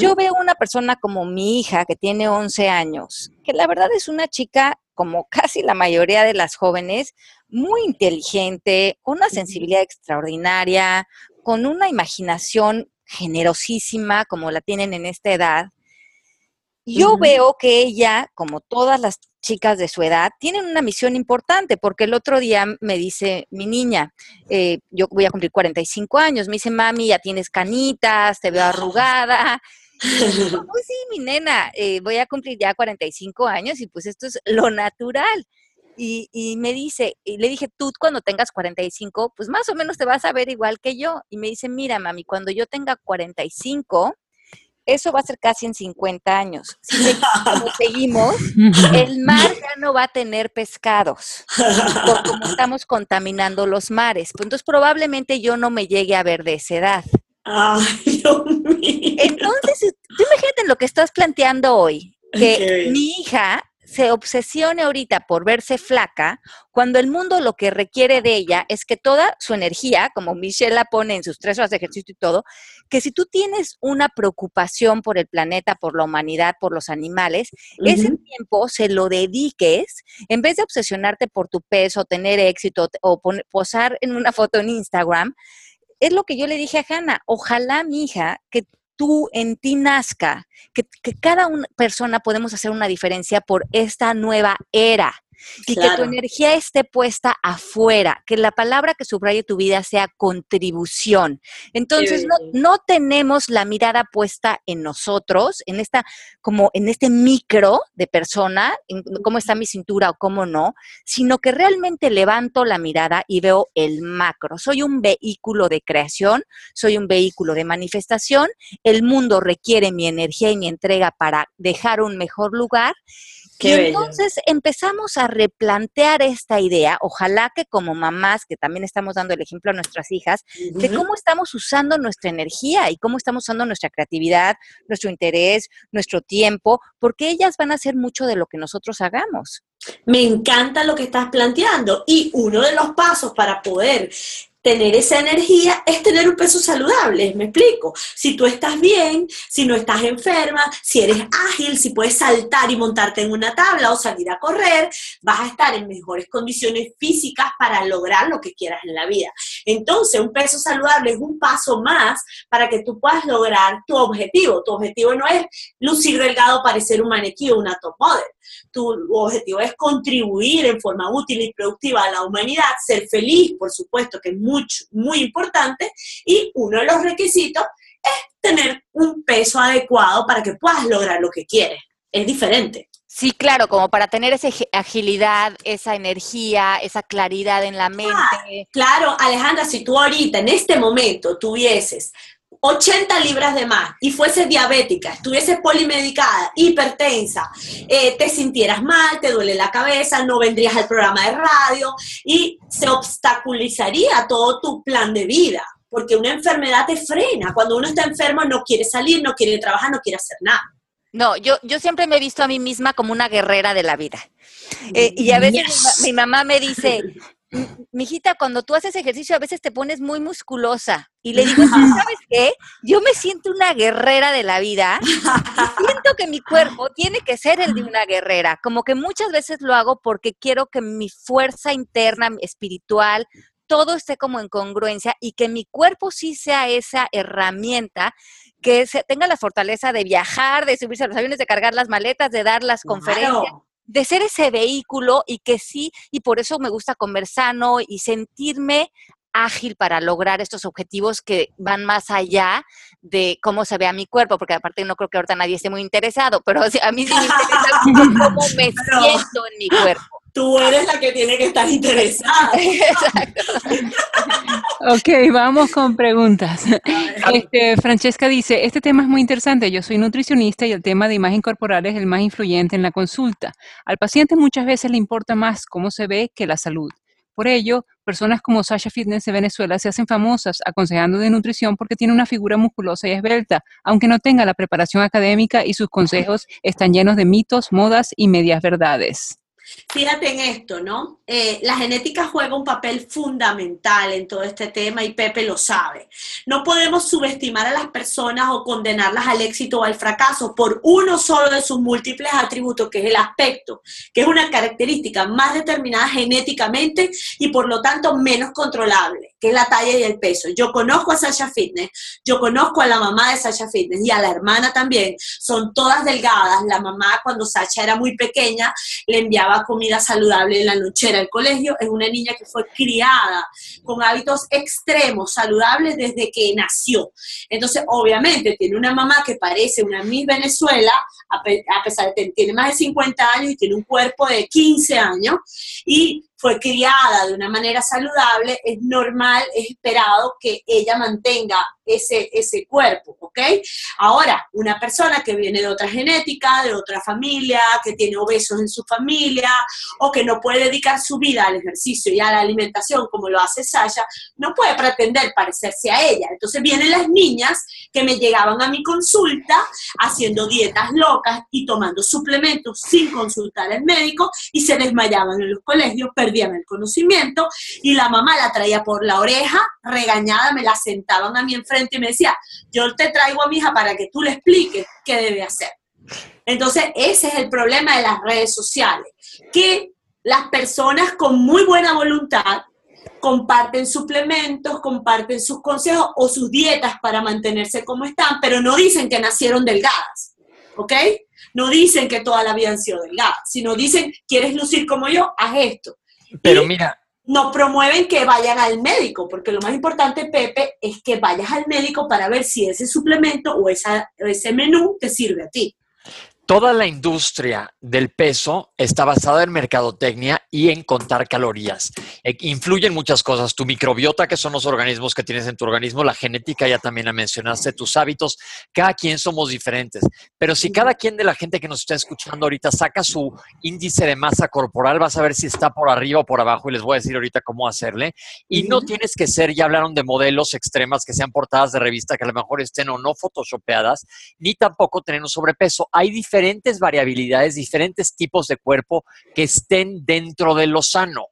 Yo veo una persona como mi hija, que tiene 11 años, que la verdad es una chica, como casi la mayoría de las jóvenes, muy inteligente, con una sensibilidad extraordinaria, con una imaginación generosísima como la tienen en esta edad, yo uh -huh. veo que ella, como todas las chicas de su edad, tienen una misión importante, porque el otro día me dice mi niña, eh, yo voy a cumplir 45 años, me dice, mami, ya tienes canitas, te veo arrugada. Yo, pues sí, mi nena, eh, voy a cumplir ya 45 años y pues esto es lo natural. Y, y, me dice, y le dije, tú cuando tengas 45, pues más o menos te vas a ver igual que yo. Y me dice, mira, mami, cuando yo tenga 45, eso va a ser casi en 50 años. Si seguimos, seguimos, el mar ya no va a tener pescados, por como estamos contaminando los mares. Pues entonces probablemente yo no me llegue a ver de esa edad. Ay, Dios mío. Entonces, tú imagínate lo que estás planteando hoy, que okay. mi hija se obsesione ahorita por verse flaca, cuando el mundo lo que requiere de ella es que toda su energía, como Michelle la pone en sus tres horas de ejercicio y todo, que si tú tienes una preocupación por el planeta, por la humanidad, por los animales, ese tiempo se lo dediques, en vez de obsesionarte por tu peso, tener éxito o posar en una foto en Instagram, es lo que yo le dije a Hannah, ojalá mi hija que tú en ti nazca, que, que cada una persona podemos hacer una diferencia por esta nueva era y que tu energía esté puesta afuera, que la palabra que subraye tu vida sea contribución. Entonces, no, no, tenemos la mirada puesta en nosotros, en esta, como en este micro de persona, en cómo está mi cintura o cómo no, sino que realmente levanto la mirada y veo el macro. Soy un vehículo de creación, soy un vehículo de manifestación, el mundo requiere mi energía y mi entrega para dejar un mejor lugar y entonces empezamos a replantear esta idea, ojalá que como mamás, que también estamos dando el ejemplo a nuestras hijas, de cómo estamos usando nuestra energía y cómo estamos usando nuestra creatividad, nuestro interés, nuestro tiempo, porque ellas van a hacer mucho de lo que nosotros hagamos. Me encanta lo que estás planteando y uno de los pasos para poder tener esa energía es tener un peso saludable, me explico. Si tú estás bien, si no estás enferma, si eres ágil, si puedes saltar y montarte en una tabla o salir a correr, vas a estar en mejores condiciones físicas para lograr lo que quieras en la vida. Entonces, un peso saludable es un paso más para que tú puedas lograr tu objetivo. Tu objetivo no es lucir delgado, parecer un maniquí o una top model tu objetivo es contribuir en forma útil y productiva a la humanidad, ser feliz, por supuesto, que es mucho, muy importante, y uno de los requisitos es tener un peso adecuado para que puedas lograr lo que quieres. Es diferente. Sí, claro, como para tener esa agilidad, esa energía, esa claridad en la mente. claro, Alejandra, si tú ahorita, en este momento, tuvieses 80 libras de más y fuese diabética, estuviese polimedicada, hipertensa, eh, te sintieras mal, te duele la cabeza, no vendrías al programa de radio y se obstaculizaría todo tu plan de vida, porque una enfermedad te frena. Cuando uno está enfermo no quiere salir, no quiere trabajar, no quiere hacer nada. No, yo, yo siempre me he visto a mí misma como una guerrera de la vida. Eh, y a veces mi, mamá me dice, mijita, cuando tú haces ejercicio a veces te pones muy musculosa. Y le digo, ¿sabes qué? Yo me siento una guerrera de la vida. Y siento que mi cuerpo tiene que ser el de una guerrera. Como que muchas veces lo hago porque quiero que mi fuerza interna, espiritual, todo esté como en congruencia y que mi cuerpo sí sea esa herramienta que tenga la fortaleza de viajar, de subirse a los aviones, de cargar las maletas, de dar las conferencias de ser ese vehículo y que sí, y por eso me gusta comer sano y sentirme ágil para lograr estos objetivos que van más allá de cómo se vea mi cuerpo, porque aparte no creo que ahorita nadie esté muy interesado, pero a mí sí me interesa cómo me siento en mi cuerpo tú eres la que tiene que estar interesada. Exacto. ok, vamos con preguntas. Este, Francesca dice, este tema es muy interesante, yo soy nutricionista y el tema de imagen corporal es el más influyente en la consulta. Al paciente muchas veces le importa más cómo se ve que la salud. Por ello, personas como Sasha Fitness de Venezuela se hacen famosas aconsejando de nutrición porque tiene una figura musculosa y esbelta, aunque no tenga la preparación académica y sus consejos están llenos de mitos, modas y medias verdades. Fíjate en esto, ¿no? Eh, la genética juega un papel fundamental en todo este tema y Pepe lo sabe. No podemos subestimar a las personas o condenarlas al éxito o al fracaso por uno solo de sus múltiples atributos, que es el aspecto, que es una característica más determinada genéticamente y por lo tanto menos controlable, que es la talla y el peso. Yo conozco a Sasha Fitness, yo conozco a la mamá de Sasha Fitness y a la hermana también. Son todas delgadas. La mamá cuando Sasha era muy pequeña le enviaba comida saludable en la nochera del colegio, es una niña que fue criada con hábitos extremos, saludables desde que nació. Entonces, obviamente, tiene una mamá que parece una Miss Venezuela, a pesar de que tiene más de 50 años y tiene un cuerpo de 15 años, y fue criada de una manera saludable, es normal, es esperado que ella mantenga ese, ese cuerpo, ¿ok? Ahora, una persona que viene de otra genética, de otra familia, que tiene obesos en su familia o que no puede dedicar su vida al ejercicio y a la alimentación como lo hace Sasha, no puede pretender parecerse a ella. Entonces vienen las niñas que me llegaban a mi consulta haciendo dietas locas y tomando suplementos sin consultar al médico y se desmayaban en los colegios, perdían el conocimiento y la mamá la traía por la oreja, regañada, me la sentaban a mí enfrente y me decía, yo te traigo a mi hija para que tú le expliques qué debe hacer. Entonces, ese es el problema de las redes sociales, que las personas con muy buena voluntad comparten suplementos, comparten sus consejos o sus dietas para mantenerse como están, pero no dicen que nacieron delgadas, ¿ok? No dicen que toda la vida han sido delgadas, sino dicen, ¿quieres lucir como yo? Haz esto. Pero mira, no promueven que vayan al médico, porque lo más importante, Pepe, es que vayas al médico para ver si ese suplemento o esa, ese menú te sirve a ti. Toda la industria del peso está basada en mercadotecnia y en contar calorías. Eh, influyen muchas cosas. Tu microbiota, que son los organismos que tienes en tu organismo, la genética, ya también la mencionaste, tus hábitos. Cada quien somos diferentes. Pero si cada quien de la gente que nos está escuchando ahorita saca su índice de masa corporal, vas a ver si está por arriba o por abajo y les voy a decir ahorita cómo hacerle. Y no tienes que ser, ya hablaron de modelos extremas que sean portadas de revista que a lo mejor estén o no photoshopeadas, ni tampoco tener un sobrepeso. Hay diferentes variabilidades, diferentes tipos de cuerpo que estén dentro de lo sano.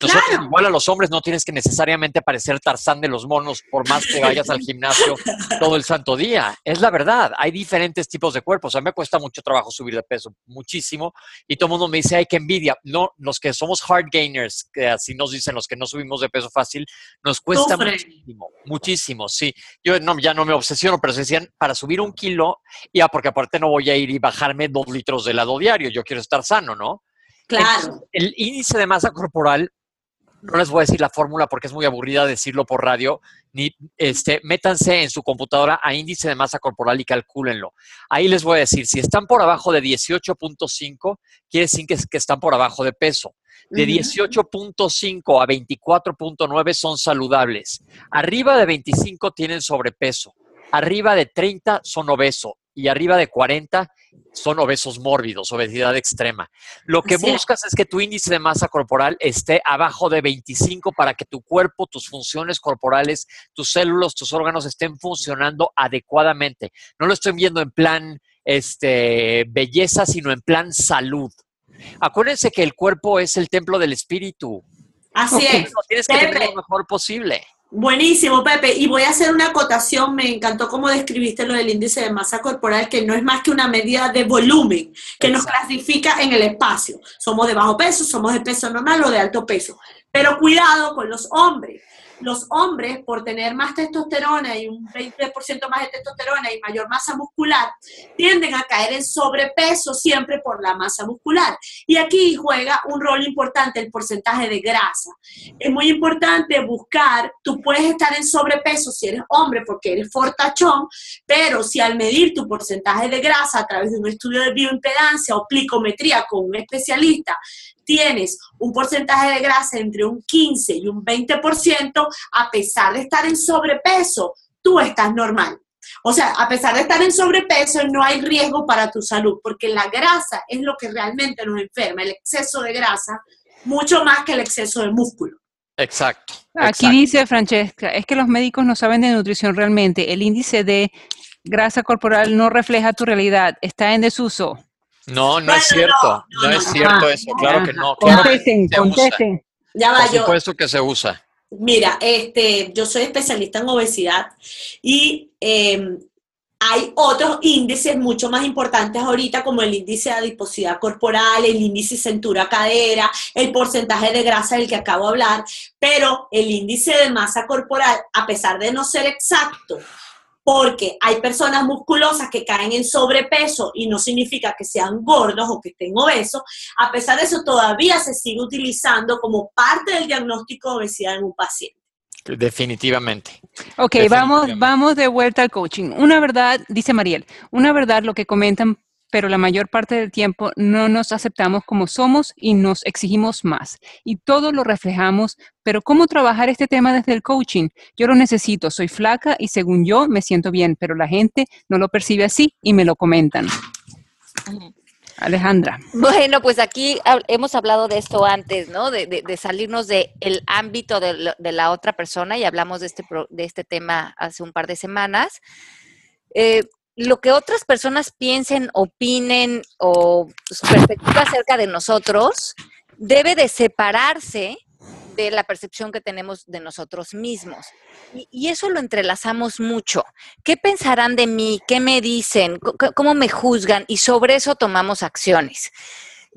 Nosotros, Claro. igual a los hombres, no tienes que necesariamente parecer Tarzán de los monos por más que vayas al gimnasio todo el santo día. Es la verdad, hay diferentes tipos de cuerpos. A mí me cuesta mucho trabajo subir de peso, muchísimo. Y todo el mundo me dice, ay, qué envidia. No, los que somos hard gainers, que así nos dicen los que no subimos de peso fácil, nos cuesta muchísimo, muchísimo, sí. Yo no, ya no me obsesiono, pero se decían, para subir un kilo, ya porque aparte no voy a ir y bajarme dos litros de helado diario, yo quiero estar sano, ¿no? Claro. Entonces, el índice de masa corporal, no les voy a decir la fórmula porque es muy aburrida decirlo por radio, ni este, métanse en su computadora a índice de masa corporal y calcúlenlo. Ahí les voy a decir, si están por abajo de 18.5, quiere decir que, que están por abajo de peso. De Ujú. 18.5 a 24.9 son saludables. Arriba de 25 tienen sobrepeso. Arriba de 30 son obesos. Y arriba de 40 son obesos mórbidos, obesidad extrema. Lo que buscas es que tu índice de masa corporal esté abajo de 25 para que tu cuerpo, tus funciones corporales, tus células, tus órganos estén funcionando adecuadamente. No lo estoy viendo en plan este, belleza, sino en plan salud. Acuérdense que el cuerpo es el templo del espíritu. Así es. Tienes que tener lo mejor posible. Buenísimo, Pepe. Y voy a hacer una acotación. Me encantó cómo describiste lo del índice de masa corporal, que no es más que una medida de volumen que nos clasifica en el espacio. Somos de bajo peso, somos de peso normal o de alto peso. Pero cuidado con los hombres. Los hombres, por tener más testosterona y un 20% más de testosterona y mayor masa muscular, tienden a caer en sobrepeso siempre por la masa muscular. Y aquí juega un rol importante el porcentaje de grasa es muy importante buscar, tú puedes estar en sobrepeso si eres hombre porque eres fortachón, pero si al medir tu porcentaje de grasa a través de un estudio de bioimpedancia o plicometría con un especialista, tienes un porcentaje de grasa entre un 15 y un 20%, a pesar de estar en sobrepeso, tú estás normal. O sea, a pesar de estar en sobrepeso, no hay riesgo para tu salud, porque la grasa es lo que realmente nos enferma, el exceso de grasa, mucho más que el exceso de músculo. Exacto. Aquí exacto. dice Francesca, es que los médicos no saben de nutrición realmente. El índice de grasa corporal no refleja tu realidad, está en desuso. No, no Bueno, es cierto. no, No, no, es no. cierto eso. Claro que no. Claro que Contesten, se usa. contesten. Ya va Por yo. supuesto que se usa. Mira, este, yo soy especialista en obesidad y eh, hay otros índices mucho más importantes ahorita, como el índice de adiposidad corporal, el índice cintura-cadera, el porcentaje de grasa del que acabo de hablar, pero el índice de masa corporal, a pesar de no ser exacto, porque hay personas musculosas que caen en sobrepeso y no significa que sean gordos o que estén obesos, a pesar de eso todavía se sigue utilizando como parte del diagnóstico de obesidad en un paciente. Definitivamente. Ok, vamos, vamos de vuelta al coaching. Una verdad, dice Mariel, una verdad lo que comentan pero la mayor parte del tiempo no nos aceptamos como somos y nos exigimos más. Y todo lo reflejamos, pero ¿cómo trabajar este tema desde el coaching? Yo lo necesito, soy flaca y según yo me siento bien, pero la gente no lo percibe así y me lo comentan. Alejandra. Bueno, pues aquí hemos hablado de esto antes, ¿no? De, salirnos del ámbito de, la otra persona y hablamos de este, de este tema hace un par de semanas. Eh, lo que otras personas piensen, opinen o su perspectiva acerca de nosotros debe de separarse de la percepción que tenemos de nosotros mismos. Y, eso lo entrelazamos mucho. ¿Qué pensarán de mí? ¿Qué me dicen? ¿Cómo me juzgan? Y sobre eso tomamos acciones.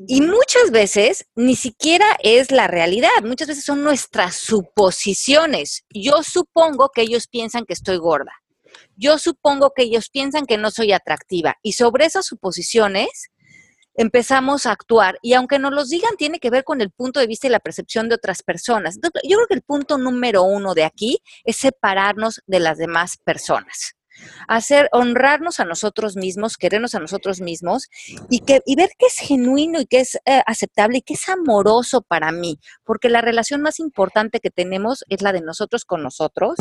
Y muchas veces ni siquiera es la realidad, muchas veces son nuestras suposiciones. Yo supongo que ellos piensan que estoy gorda. Yo supongo que ellos piensan que no soy atractiva. Y sobre esas suposiciones empezamos a actuar. Y aunque nos los digan, tiene que ver con el punto de vista y la percepción de otras personas. Yo creo que el punto número uno de aquí es separarnos de las demás personas hacer honrarnos a nosotros mismos, querernos a nosotros mismos y que y ver qué es genuino y qué es eh, aceptable y qué es amoroso para mí, porque la relación más importante que tenemos es la de nosotros con nosotros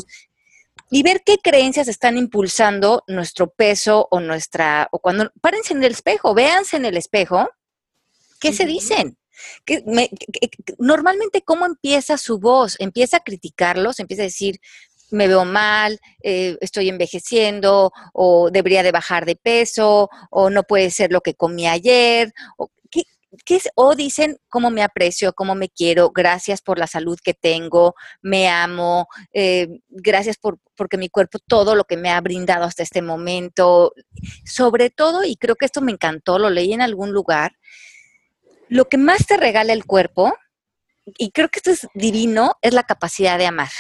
y ver qué creencias están impulsando nuestro peso o nuestra, o cuando, párense en el espejo, véanse en el espejo, ¿qué se dicen? Que normalmente, ¿cómo empieza su voz? Empieza a criticarlos, empieza a decir, me veo mal, eh, estoy envejeciendo, o debería de bajar de peso, o no puede ser lo que comí ayer, o es? O dicen cómo me aprecio, cómo me quiero, gracias por la salud que tengo, me amo, eh, gracias por porque mi cuerpo todo lo que me ha brindado hasta este momento. Sobre todo, y creo que esto me encantó, lo leí en algún lugar, lo que más te regala el cuerpo, y creo que esto es divino, es la capacidad de amar.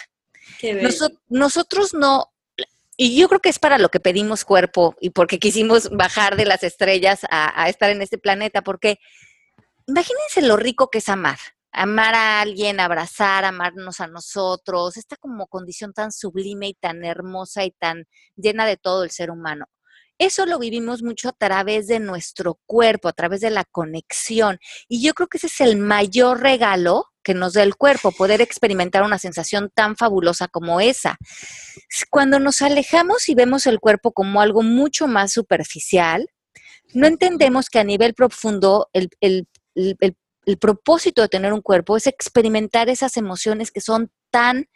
nosotros no, y yo creo que es para lo que pedimos cuerpo y porque quisimos bajar de las estrellas a estar en este planeta, porque imagínense lo rico que es amar. Amar a alguien, abrazar, amarnos a nosotros, esta como condición tan sublime y tan hermosa y tan llena de todo el ser humano. Eso lo vivimos mucho a través de nuestro cuerpo, a través de la conexión. Y yo creo que ese es el mayor regalo que nos da el cuerpo, poder experimentar una sensación tan fabulosa como esa. Cuando nos alejamos y vemos el cuerpo como algo mucho más superficial, no entendemos que a nivel profundo el, el el, propósito de tener un cuerpo es experimentar esas emociones que son tan,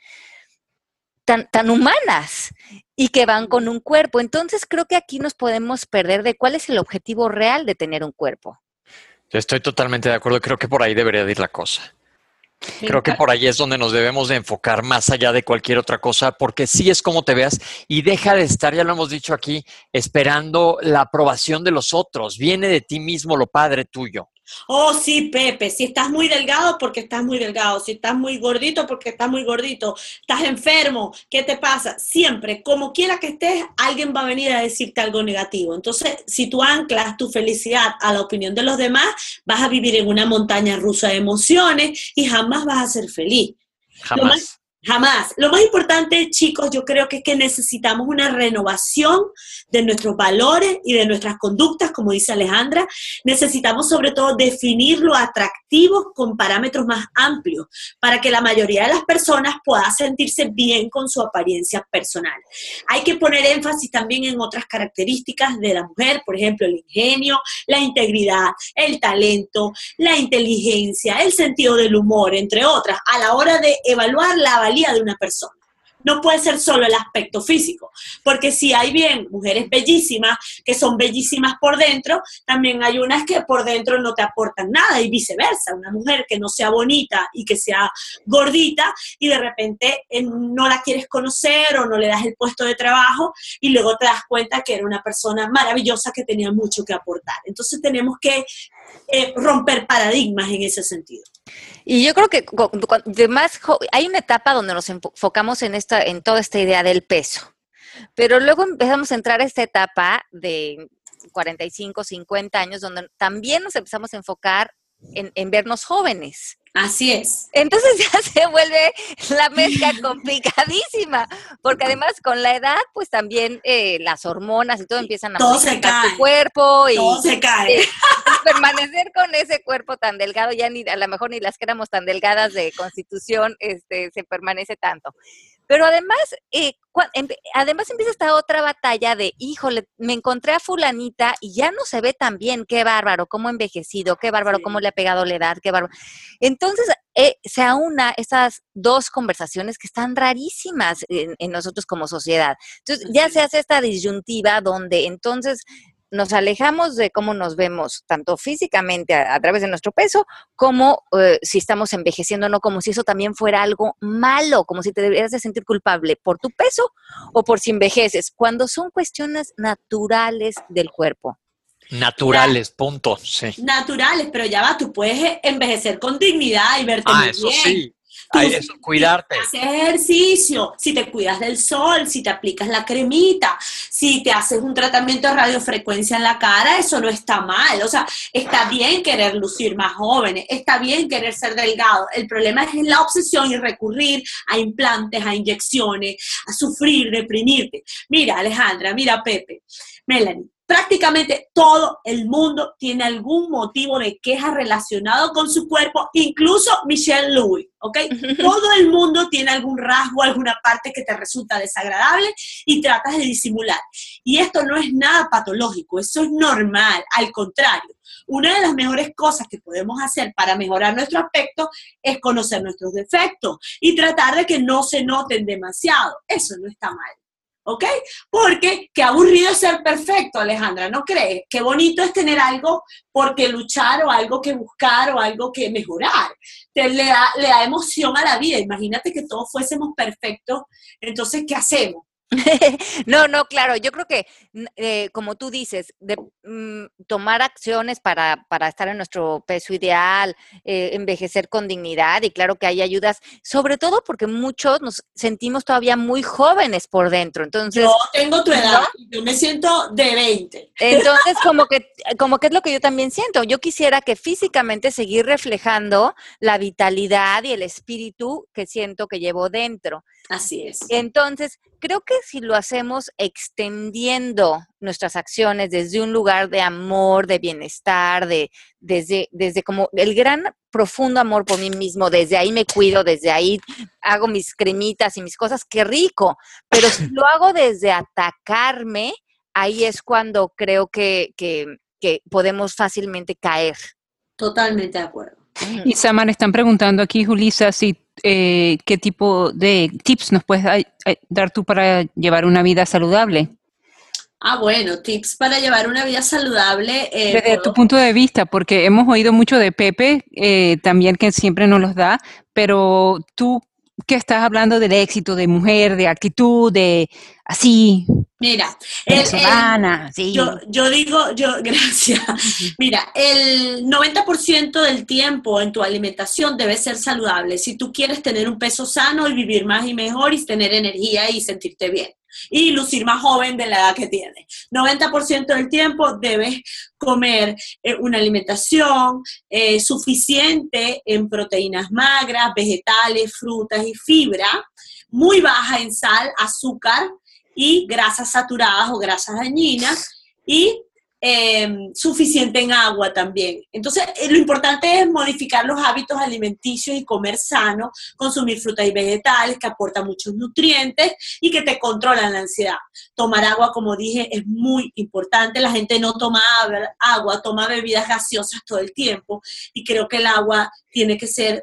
tan, tan humanas y que van con un cuerpo. Entonces creo que aquí nos podemos perder de cuál es el objetivo real de tener un cuerpo. estoy totalmente de acuerdo, creo que por ahí debería ir la cosa. Creo que por ahí es donde nos debemos de enfocar más allá de cualquier otra cosa, porque sí es como te veas y deja de estar, ya lo hemos dicho aquí, esperando la aprobación de los otros. Viene de ti mismo lo padre tuyo. Oh, sí, Pepe, si estás muy delgado, porque estás muy delgado. Si estás muy gordito, porque estás muy gordito. Estás enfermo, ¿qué te pasa? Siempre, como quiera que estés, alguien va a venir a decirte algo negativo. Entonces, si tú anclas tu felicidad a la opinión de los demás, vas a vivir en una montaña rusa de emociones y jamás vas a ser feliz. Jamás. Jamás. Lo más importante, chicos, yo creo que es que necesitamos una renovación de nuestros valores y de nuestras conductas, como dice Alejandra. Necesitamos sobre todo definir lo atractivo con parámetros más amplios para que la mayoría de las personas pueda sentirse bien con su apariencia personal. Hay que poner énfasis también en otras características de la mujer, por ejemplo, el ingenio, la integridad, el talento, la inteligencia, el sentido del humor, entre otras, a la hora de evaluar la de una persona. No puede ser solo el aspecto físico, porque si hay bien mujeres bellísimas que son bellísimas por dentro, también hay unas que por dentro no te aportan nada y viceversa. Una mujer que no sea bonita y que sea gordita y de repente eh, no la quieres conocer o no le das el puesto de trabajo y luego te das cuenta que era una persona maravillosa que tenía mucho que aportar. Entonces tenemos que eh, romper paradigmas en ese sentido. Y yo creo que más hay una etapa donde nos enfocamos en esta, en toda esta idea del peso. Pero luego empezamos a entrar a esta etapa de 45, 50 años, donde también nos empezamos a enfocar en, vernos jóvenes. Así es. Entonces ya se vuelve la mezcla complicadísima, porque además con la edad, pues también eh, las hormonas y todo empiezan a todo se cae. tu cuerpo y Todo se cae. eh, permanecer con ese cuerpo tan delgado, ya ni a lo mejor ni las que éramos tan delgadas de constitución, este, se permanece tanto. Pero además, eh, además empieza esta otra batalla de, híjole, me encontré a fulanita y ya no se ve tan bien, qué bárbaro, cómo envejecido, qué bárbaro, Sí. cómo le ha pegado la edad, qué bárbaro. Entonces, eh, se aúna esas dos conversaciones que están rarísimas en, en nosotros como sociedad. Entonces, ya se hace esta disyuntiva donde entonces nos alejamos de cómo nos vemos, tanto físicamente a, a través de nuestro peso, como eh, si estamos envejeciendo o no, como si eso también fuera algo malo, como si te deberías de sentir culpable por tu peso o por si envejeces, cuando son cuestiones naturales del cuerpo. Naturales, punto. Sí. Naturales, pero ya va, tú puedes envejecer con dignidad y verte Ah, muy eso bien. sí. Eso, cuidarte. Ejercicio, si te cuidas del sol, si te aplicas la cremita, si te haces un tratamiento de radiofrecuencia en la cara, eso no está mal. O sea, está bien querer lucir más jóvenes, está bien querer ser delgado. El problema es la obsesión y recurrir a implantes, a inyecciones, a sufrir, deprimirte. Mira, Alejandra, mira, Pepe, Melanie. Prácticamente todo el mundo tiene algún motivo de queja relacionado con su cuerpo, incluso Michelle Louis, ¿ok? Todo el mundo tiene algún rasgo, alguna parte que te resulta desagradable y tratas de disimular. Y esto no es nada patológico, eso es normal, al contrario. Una de las mejores cosas que podemos hacer para mejorar nuestro aspecto es conocer nuestros defectos y tratar de que no se noten demasiado. Eso no está mal. ¿Ok? Porque qué aburrido es ser perfecto, Alejandra, ¿no crees? Qué bonito es tener algo por qué luchar o algo que buscar o algo que mejorar. Te, le, da, le da emoción a la vida. Imagínate que todos fuésemos perfectos. Entonces, ¿qué hacemos? no, no, claro, yo creo que, eh, como tú dices, de, mm, tomar acciones para, para estar en nuestro peso ideal, eh, envejecer con dignidad y claro que hay ayudas, sobre todo porque muchos nos sentimos todavía muy jóvenes por dentro, entonces... Yo tengo tu edad, yo me siento de 20. Entonces, como que, como que es lo que yo también siento. Yo quisiera que físicamente seguir reflejando la vitalidad y el espíritu que siento que llevo dentro. Así es. Entonces, creo que si lo hacemos extendiendo nuestras acciones desde un lugar de amor, de bienestar, de, desde, desde como el gran profundo amor por mí mismo, desde ahí me cuido, desde ahí hago mis cremitas y mis cosas, qué rico. Pero si lo hago desde atacarme, ahí es cuando creo que, que, que podemos fácilmente caer. Totalmente de acuerdo. Y Samar, están preguntando aquí, Julisa, si eh, qué tipo de tips nos puedes ay- dar tú para llevar una vida saludable. Ah, bueno, tips para llevar una vida saludable. eh, Desde puedo- tu punto de vista, porque hemos oído mucho de Pepe, eh, también que siempre nos los da, pero tú que estás hablando del éxito de mujer, de actitud, de así, Mira, el- el- venezolana, sí. Yo, yo digo, yo, gracias. Mira, el 90% del tiempo en tu alimentación debe ser saludable. Si tú quieres tener un peso sano y vivir más y mejor y tener energía y sentirte bien y lucir más joven de la edad que tienes. 90% del tiempo debes comer eh, una alimentación eh, suficiente en proteínas magras, vegetales, frutas y fibra, muy baja en sal, azúcar y grasas saturadas o grasas dañinas y eh, suficiente en agua también. Entonces, eh, lo importante es modificar los hábitos alimenticios y comer sano, consumir frutas y vegetales que aportan muchos nutrientes y que te controlan la ansiedad. Tomar agua, como dije, es muy importante. La gente no toma agua, toma bebidas gaseosas todo el tiempo y creo que el agua tiene que ser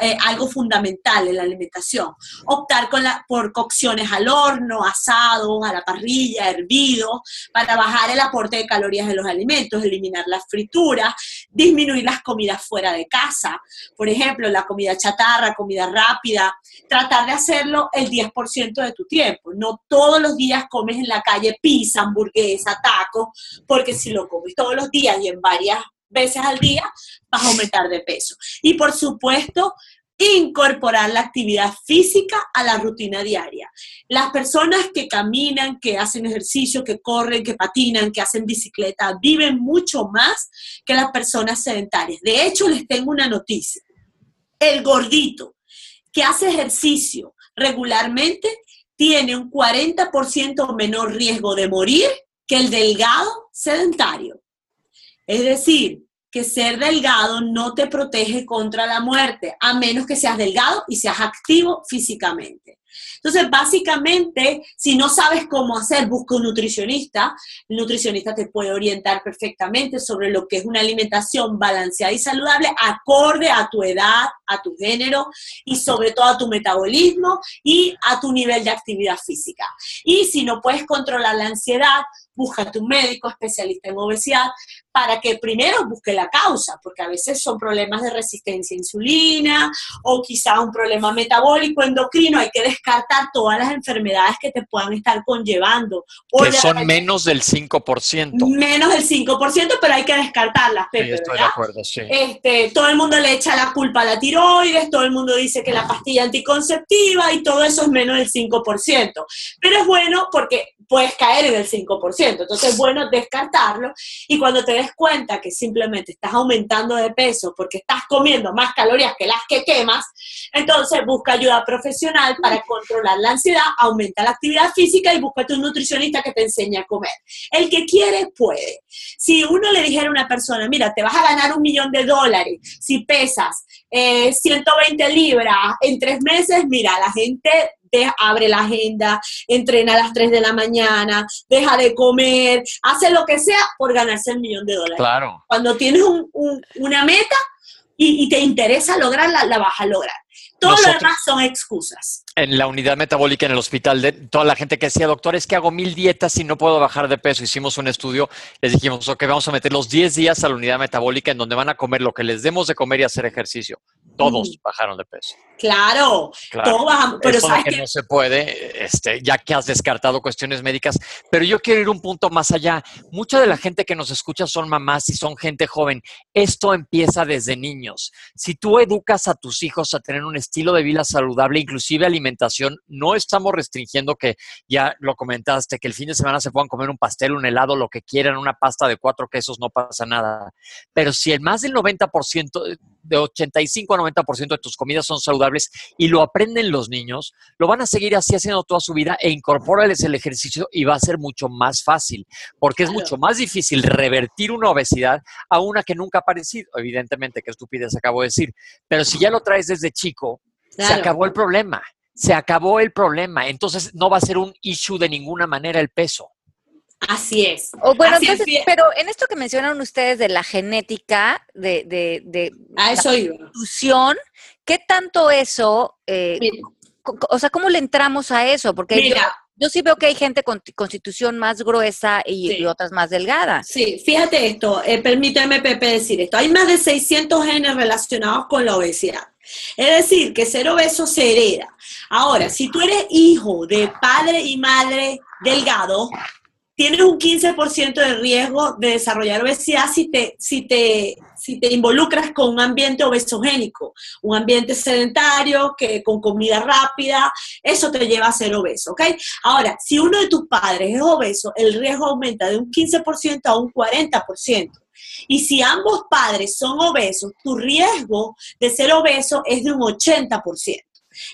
eh, algo fundamental en la alimentación. Optar por cocciones al horno, asados, a la parrilla, hervidos, para bajar el aporte de calorías de los alimentos, eliminar las frituras, disminuir las comidas fuera de casa. Por ejemplo, la comida chatarra, comida rápida, tratar de hacerlo el 10% de tu tiempo. No todos los días comes en la calle pizza, hamburguesa, tacos, porque si lo comes todos los días y en varias veces al día, vas a aumentar de peso. Y por supuesto, incorporar la actividad física a la rutina diaria. Las personas que caminan, que hacen ejercicio, que corren, que patinan, que hacen bicicleta, viven mucho más que las personas sedentarias. De hecho, les tengo una noticia. el gordito que hace ejercicio regularmente tiene un 40% menor riesgo de morir que el delgado sedentario. Es decir, que ser delgado no te protege contra la muerte, a menos que seas delgado y seas activo físicamente. Entonces, básicamente, si no sabes cómo hacer, busca un nutricionista. El nutricionista te puede orientar perfectamente sobre lo que es una alimentación balanceada y saludable, acorde a tu edad, a tu género y sobre todo a tu metabolismo y a tu nivel de actividad física. Y si no puedes controlar la ansiedad, busca tu médico especialista en obesidad para que primero busque la causa, porque a veces son problemas de resistencia a insulina o quizá un problema metabólico endocrino, hay que descartar todas las enfermedades que te puedan estar conllevando. que son menos del 5%. Menos del 5%, pero hay que descartarlas, Pepe, sí, estoy de acuerdo, sí. Este, todo el mundo le echa la culpa a la tiroides, todo el mundo dice que la pastilla anticonceptiva y todo eso es menos del 5%. Pero es bueno porque puedes caer en el 5%. Entonces es bueno descartarlo y cuando te cuenta que simplemente estás aumentando de peso porque estás comiendo más calorías que las que quemas, entonces busca ayuda profesional para controlar la ansiedad, aumenta la actividad física y búscate un nutricionista que te enseñe a comer. El que quiere puede. Si uno le dijera a una persona, mira, te vas a ganar un millón de dólares si pesas 120 eh, libras en tres meses, mira, la gente abre la agenda, entrena a las 3 de la mañana, deja de comer, hace lo que sea por ganarse el millón de dólares. Claro. Cuando tienes una meta y, te interesa lograrla, la vas a lograr. Todo lo demás son excusas. En la unidad metabólica en el hospital, de toda la gente que decía, doctor, es que hago mil dietas y no puedo bajar de peso. Hicimos un estudio, les dijimos, ok, vamos a meter los 10 días a la unidad metabólica en donde van a comer lo que les demos de comer y hacer ejercicio. Todos bajaron de peso. Claro, todos bajamos. Pero Eso sabes que, no se puede, este, ya que has descartado cuestiones médicas. Pero yo quiero ir un punto más allá. Mucha de la gente que nos escucha son mamás y son gente joven. Esto empieza desde niños. Si tú educas a tus hijos a tener un estilo de vida saludable, inclusive alimentación, no estamos restringiendo que ya lo comentaste, que el fin de semana se puedan comer un pastel, un helado, lo que quieran, una pasta de cuatro quesos, no pasa nada. Pero si el más del 90%, de 85 a 90% de tus comidas son saludables y lo aprenden los niños, lo van a seguir así haciendo toda su vida e incorpórales el ejercicio y va a ser mucho más fácil, porque es mucho más difícil revertir una obesidad a una que nunca ha aparecido. Evidentemente, qué estupidez acabo de decir, pero si ya lo traes desde chico, se acabó el problema. Se acabó el problema. Entonces no va a ser un issue de ninguna manera el peso. Así es. O bueno, entonces, pero en esto que mencionan ustedes de la genética, de, de, de la ¿qué tanto eso, eh, o sea, cómo le entramos a eso? Porque yo, sí veo que hay gente con constitución más gruesa y, otras más delgadas. Sí, fíjate esto, eh, permíteme, Pepe, decir esto. Hay más de 600 genes relacionados con la obesidad. Es decir, que ser obeso se hereda. Ahora, si tú eres hijo de padre y madre delgado, tienes un 15% de riesgo de desarrollar obesidad si te, si, te, si te involucras con un ambiente obesogénico, un ambiente sedentario, que, con comida rápida, eso te lleva a ser obeso, ¿ok? Ahora, si uno de tus padres es obeso, el riesgo aumenta de un 15% a un 40%. Y si ambos padres son obesos, tu riesgo de ser obeso es de un 80%.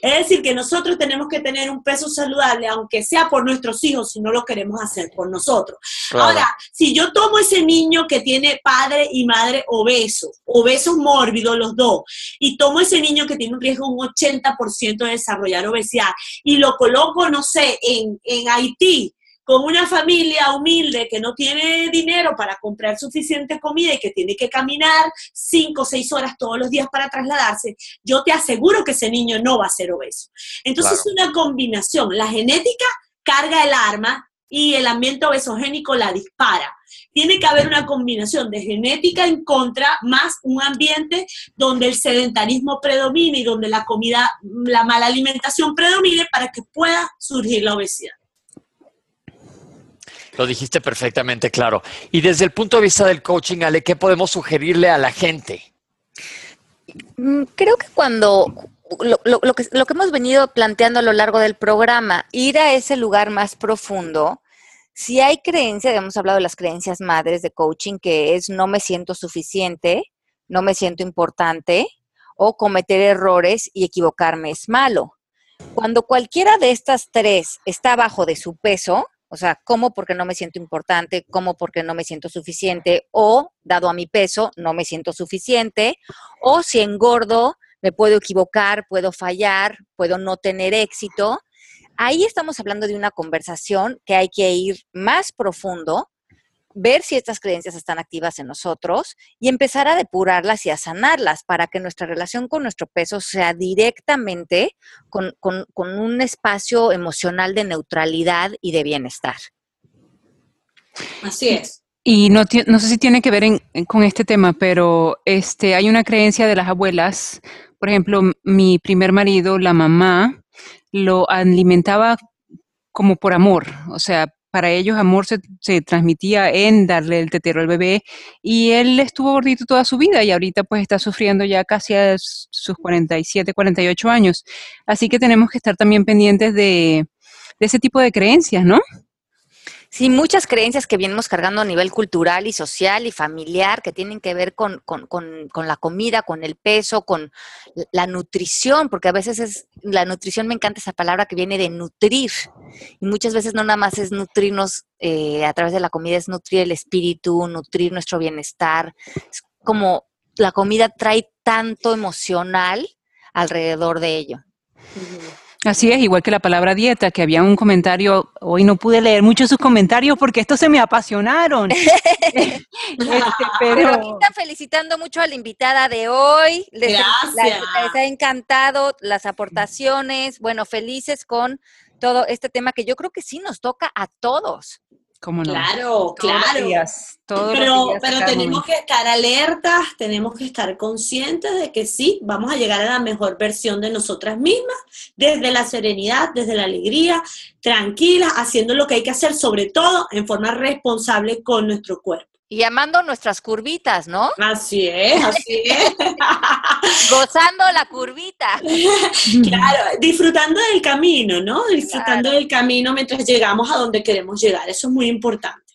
Es decir, que nosotros tenemos que tener un peso saludable, aunque sea por nuestros hijos, si no lo queremos hacer por nosotros. Ahora, si yo tomo ese niño que tiene padre y madre obesos, obesos mórbidos los dos, y tomo ese niño que tiene un riesgo un 80% de desarrollar obesidad, y lo coloco, no sé, en, en Haití, con una familia humilde que no tiene dinero para comprar suficiente comida y que tiene que caminar cinco o seis horas todos los días para trasladarse, yo te aseguro que ese niño no va a ser obeso. Entonces es una combinación. La genética carga el arma y el ambiente obesogénico la dispara. Tiene que haber una combinación de genética en contra más un ambiente donde el sedentarismo predomine y donde la comida, la mala alimentación predomine para que pueda surgir la obesidad. Lo dijiste perfectamente claro. Y desde el punto de vista del coaching, Ale, ¿qué podemos sugerirle a la gente? Mm, creo que cuando lo, que, lo que hemos venido planteando a lo largo del programa, ir a ese lugar más profundo, si hay creencias, hemos hablado de las creencias madres de coaching, que es no me siento suficiente, no me siento importante, o cometer errores y equivocarme es malo. Cuando cualquiera de estas tres está abajo de su peso, o sea, como porque no me siento importante, como porque no me siento suficiente, o dado a mi peso, no me siento suficiente, o si engordo, me puedo equivocar, puedo fallar, puedo no tener éxito. Ahí estamos hablando de una conversación que hay que ir más profundo ver si estas creencias están activas en nosotros y empezar a depurarlas y a sanarlas para que nuestra relación con nuestro peso sea directamente con, un espacio emocional de neutralidad y de bienestar. Así es. Y no, no sé si tiene que ver con este tema, pero este, hay una creencia de las abuelas. Por ejemplo, mi primer marido, la mamá, lo alimentaba como por amor, o sea, para ellos amor se, transmitía en darle el tetero al bebé y él estuvo gordito toda su vida y ahorita pues está sufriendo ya casi a sus 47, 48 años. Así que tenemos que estar también pendientes de, de ese tipo de creencias, ¿no? Sí, muchas creencias que venimos cargando a nivel cultural y social y familiar que tienen que ver con, la comida, con el peso, con la nutrición, porque a veces es, la nutrición me encanta esa palabra que viene de nutrir. Y muchas veces no nada más es nutrirnos eh, a través de la comida, es nutrir el espíritu, nutrir nuestro bienestar. Es como la comida trae tanto emocional alrededor de ello. Así es, igual que la palabra dieta, que había un comentario, hoy no pude leer mucho sus comentarios porque estos se me apasionaron. Este, pero... aquí están felicitando mucho a la invitada de hoy. Les, les ha encantado las aportaciones. Bueno, felices con todo este tema que yo creo que sí nos toca a todos. Claro, claro. pero pero tenemos que estar alertas, tenemos que estar conscientes de que sí, vamos a llegar a la mejor versión de nosotras mismas, desde la serenidad, desde la alegría, tranquilas, haciendo lo que hay que hacer, sobre todo en forma responsable con nuestro cuerpo. Y amando nuestras curvitas, ¿no? Así es, así es. Gozando la curvita. claro, disfrutando del camino, ¿no? Disfrutando del camino mientras llegamos a donde queremos llegar. Eso es muy importante.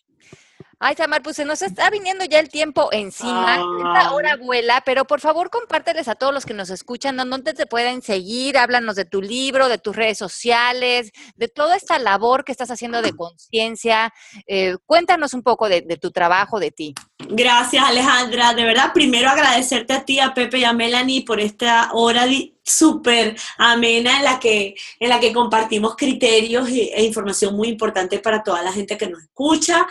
Ay, Samar, pues se nos está viniendo ya el tiempo encima. Esta hora vuela, pero por favor compárteles a todos los que nos escuchan dónde te pueden seguir. Háblanos de tu libro, de tus redes sociales, de toda esta labor que estás haciendo de conciencia. Eh, cuéntanos un poco de, tu trabajo, de ti. Gracias, Alejandra. De verdad, primero agradecerte a ti, a Pepe y a Melanie por esta hora súper amena en la, que, en la que compartimos criterios e información muy importante para toda la gente que nos escucha.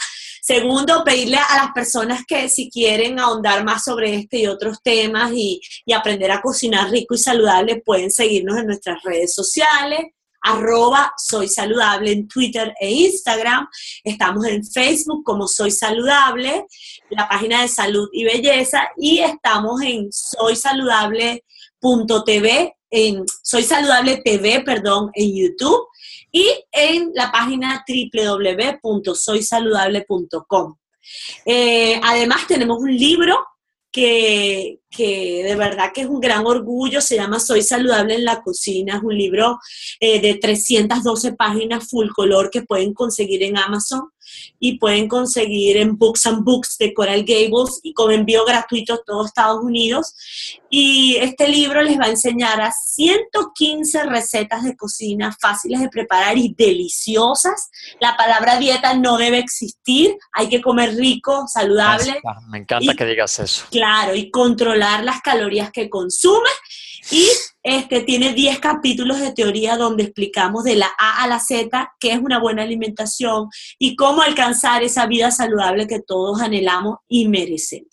Segundo, pedirle a las personas que si quieren ahondar más sobre este y otros temas y, aprender a cocinar rico y saludable, pueden seguirnos en nuestras redes sociales arroba soy saludable en Twitter e Instagram. Estamos en Facebook como Soy Saludable, la página de salud y belleza, y estamos en Soy Saludable TV, en Soy Saludable TV, perdón, en YouTube y en la página www.soysaludable.com. Eh, además tenemos un libro que, que, de verdad que es un gran orgullo, se llama Soy saludable en la cocina, es un libro eh, de 312 páginas full color que pueden conseguir en Amazon y pueden conseguir en Books and Books de Coral Gables y con envío gratuito a todos Estados Unidos. Y este libro les va a enseñar a 115 recetas de cocina fáciles de preparar y deliciosas. La palabra dieta no debe existir, hay que comer rico, saludable. Me encanta que digas eso. Claro, y controlar las calorías que consumes y este, tiene 10 capítulos de teoría donde explicamos de la A a la Z qué es una buena alimentación y cómo alcanzar esa vida saludable que todos anhelamos y merecemos.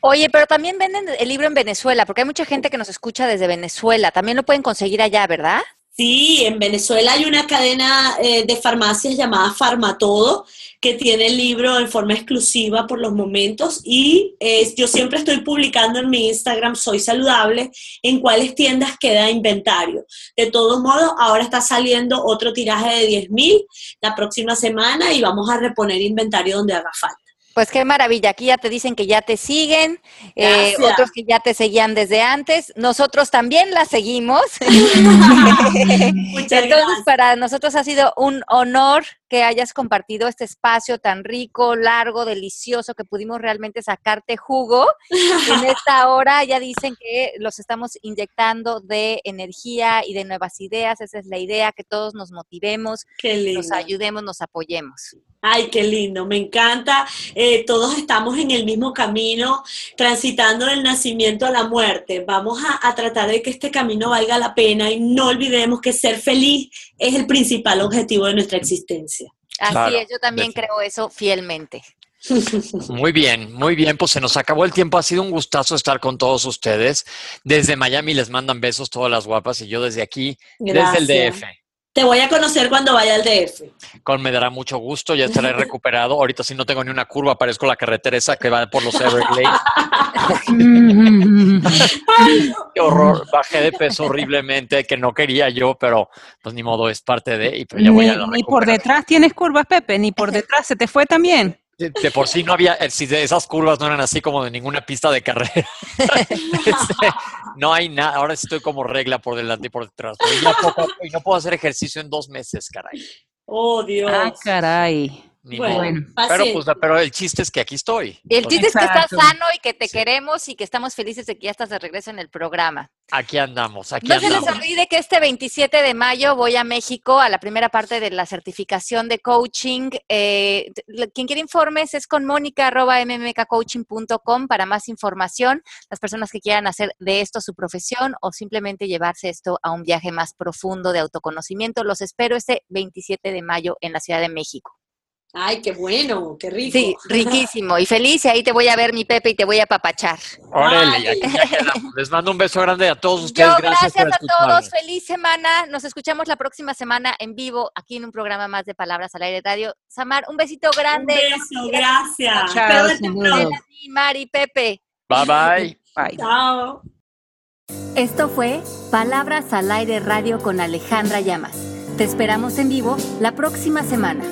Oye, pero también venden el libro en Venezuela, porque hay mucha gente que nos escucha desde Venezuela. También lo pueden conseguir allá, ¿verdad? Sí, en Venezuela hay una cadena eh, de farmacias llamada Farmatodo que tiene el libro en forma exclusiva por los momentos y eh, yo siempre estoy publicando en mi Instagram Soy Saludable en cuáles tiendas queda inventario. De todos modos, ahora está saliendo otro tiraje de 10.000 la próxima semana y vamos a reponer inventario donde haga falta. Pues qué maravilla, aquí ya te dicen que ya te siguen, eh, otros que ya te seguían desde antes, nosotros también la seguimos. Muchas Entonces, para nosotros ha sido un honor que hayas compartido este espacio tan rico, largo, delicioso, que pudimos realmente sacarte jugo. En esta hora ya dicen que los estamos inyectando de energía y de nuevas ideas. Esa es la idea, que todos nos motivemos, nos ayudemos, nos apoyemos. Ay, qué lindo, me encanta. Eh, todos estamos en el mismo camino, transitando del nacimiento a la muerte. Vamos a, tratar de que este camino valga la pena y no olvidemos que ser feliz es el principal objetivo de nuestra existencia. Así es, yo también creo eso fielmente. Muy bien, muy bien, pues se nos acabó el tiempo. Ha sido un gustazo estar con todos ustedes. Desde Miami les mandan besos todas las guapas y yo desde aquí, desde el DF. Te voy a conocer cuando vaya al DF. Con me dará mucho gusto, ya estaré recuperado. Ahorita si no tengo ni una curva, parezco la carretera esa que va por los Everglades. Qué horror, bajé de peso horriblemente, que no quería yo, pero pues ni modo, es parte de... Y pues ya voy ni, a ni por detrás tienes curvas, Pepe, ni por detrás se te fue también de, por sí no había, eh, si de esas curvas no eran así como de ninguna pista de carrera. Este, no hay nada, ahora estoy como regla por delante y por detrás. y no puedo hacer ejercicio en dos meses, caray. Oh, Dios. Ah, caray bueno, pero, pues, pero el chiste es que aquí estoy. El chiste es que estás sano y que te queremos y que estamos felices de que ya estás de regreso en el programa. Aquí andamos, aquí no se les olvide que este 27 de mayo voy a México a la primera parte de la certificación de coaching. Eh, quien quiere informes es con mónica.mmkcoaching.com para más información. Las personas que quieran hacer de esto su profesión o simplemente llevarse esto a un viaje más profundo de autoconocimiento. Los espero este 27 de mayo en la Ciudad de México. Ay, qué bueno, qué rico. Sí, riquísimo y feliz. Y ahí te voy a ver, mi Pepe, y te voy a papachar. Órale, ya, Les mando un beso grande a todos ustedes. gracias, a todos. Feliz semana. Nos escuchamos la próxima semana en vivo aquí en un programa más de Palabras al Aire Radio. Samar, un besito grande. Un beso, gracias. Chao. Mari, Pepe. Bye, bye. Bye. Chao. Esto fue Palabras al Aire Radio con Alejandra Llamas. Te esperamos en vivo la próxima semana.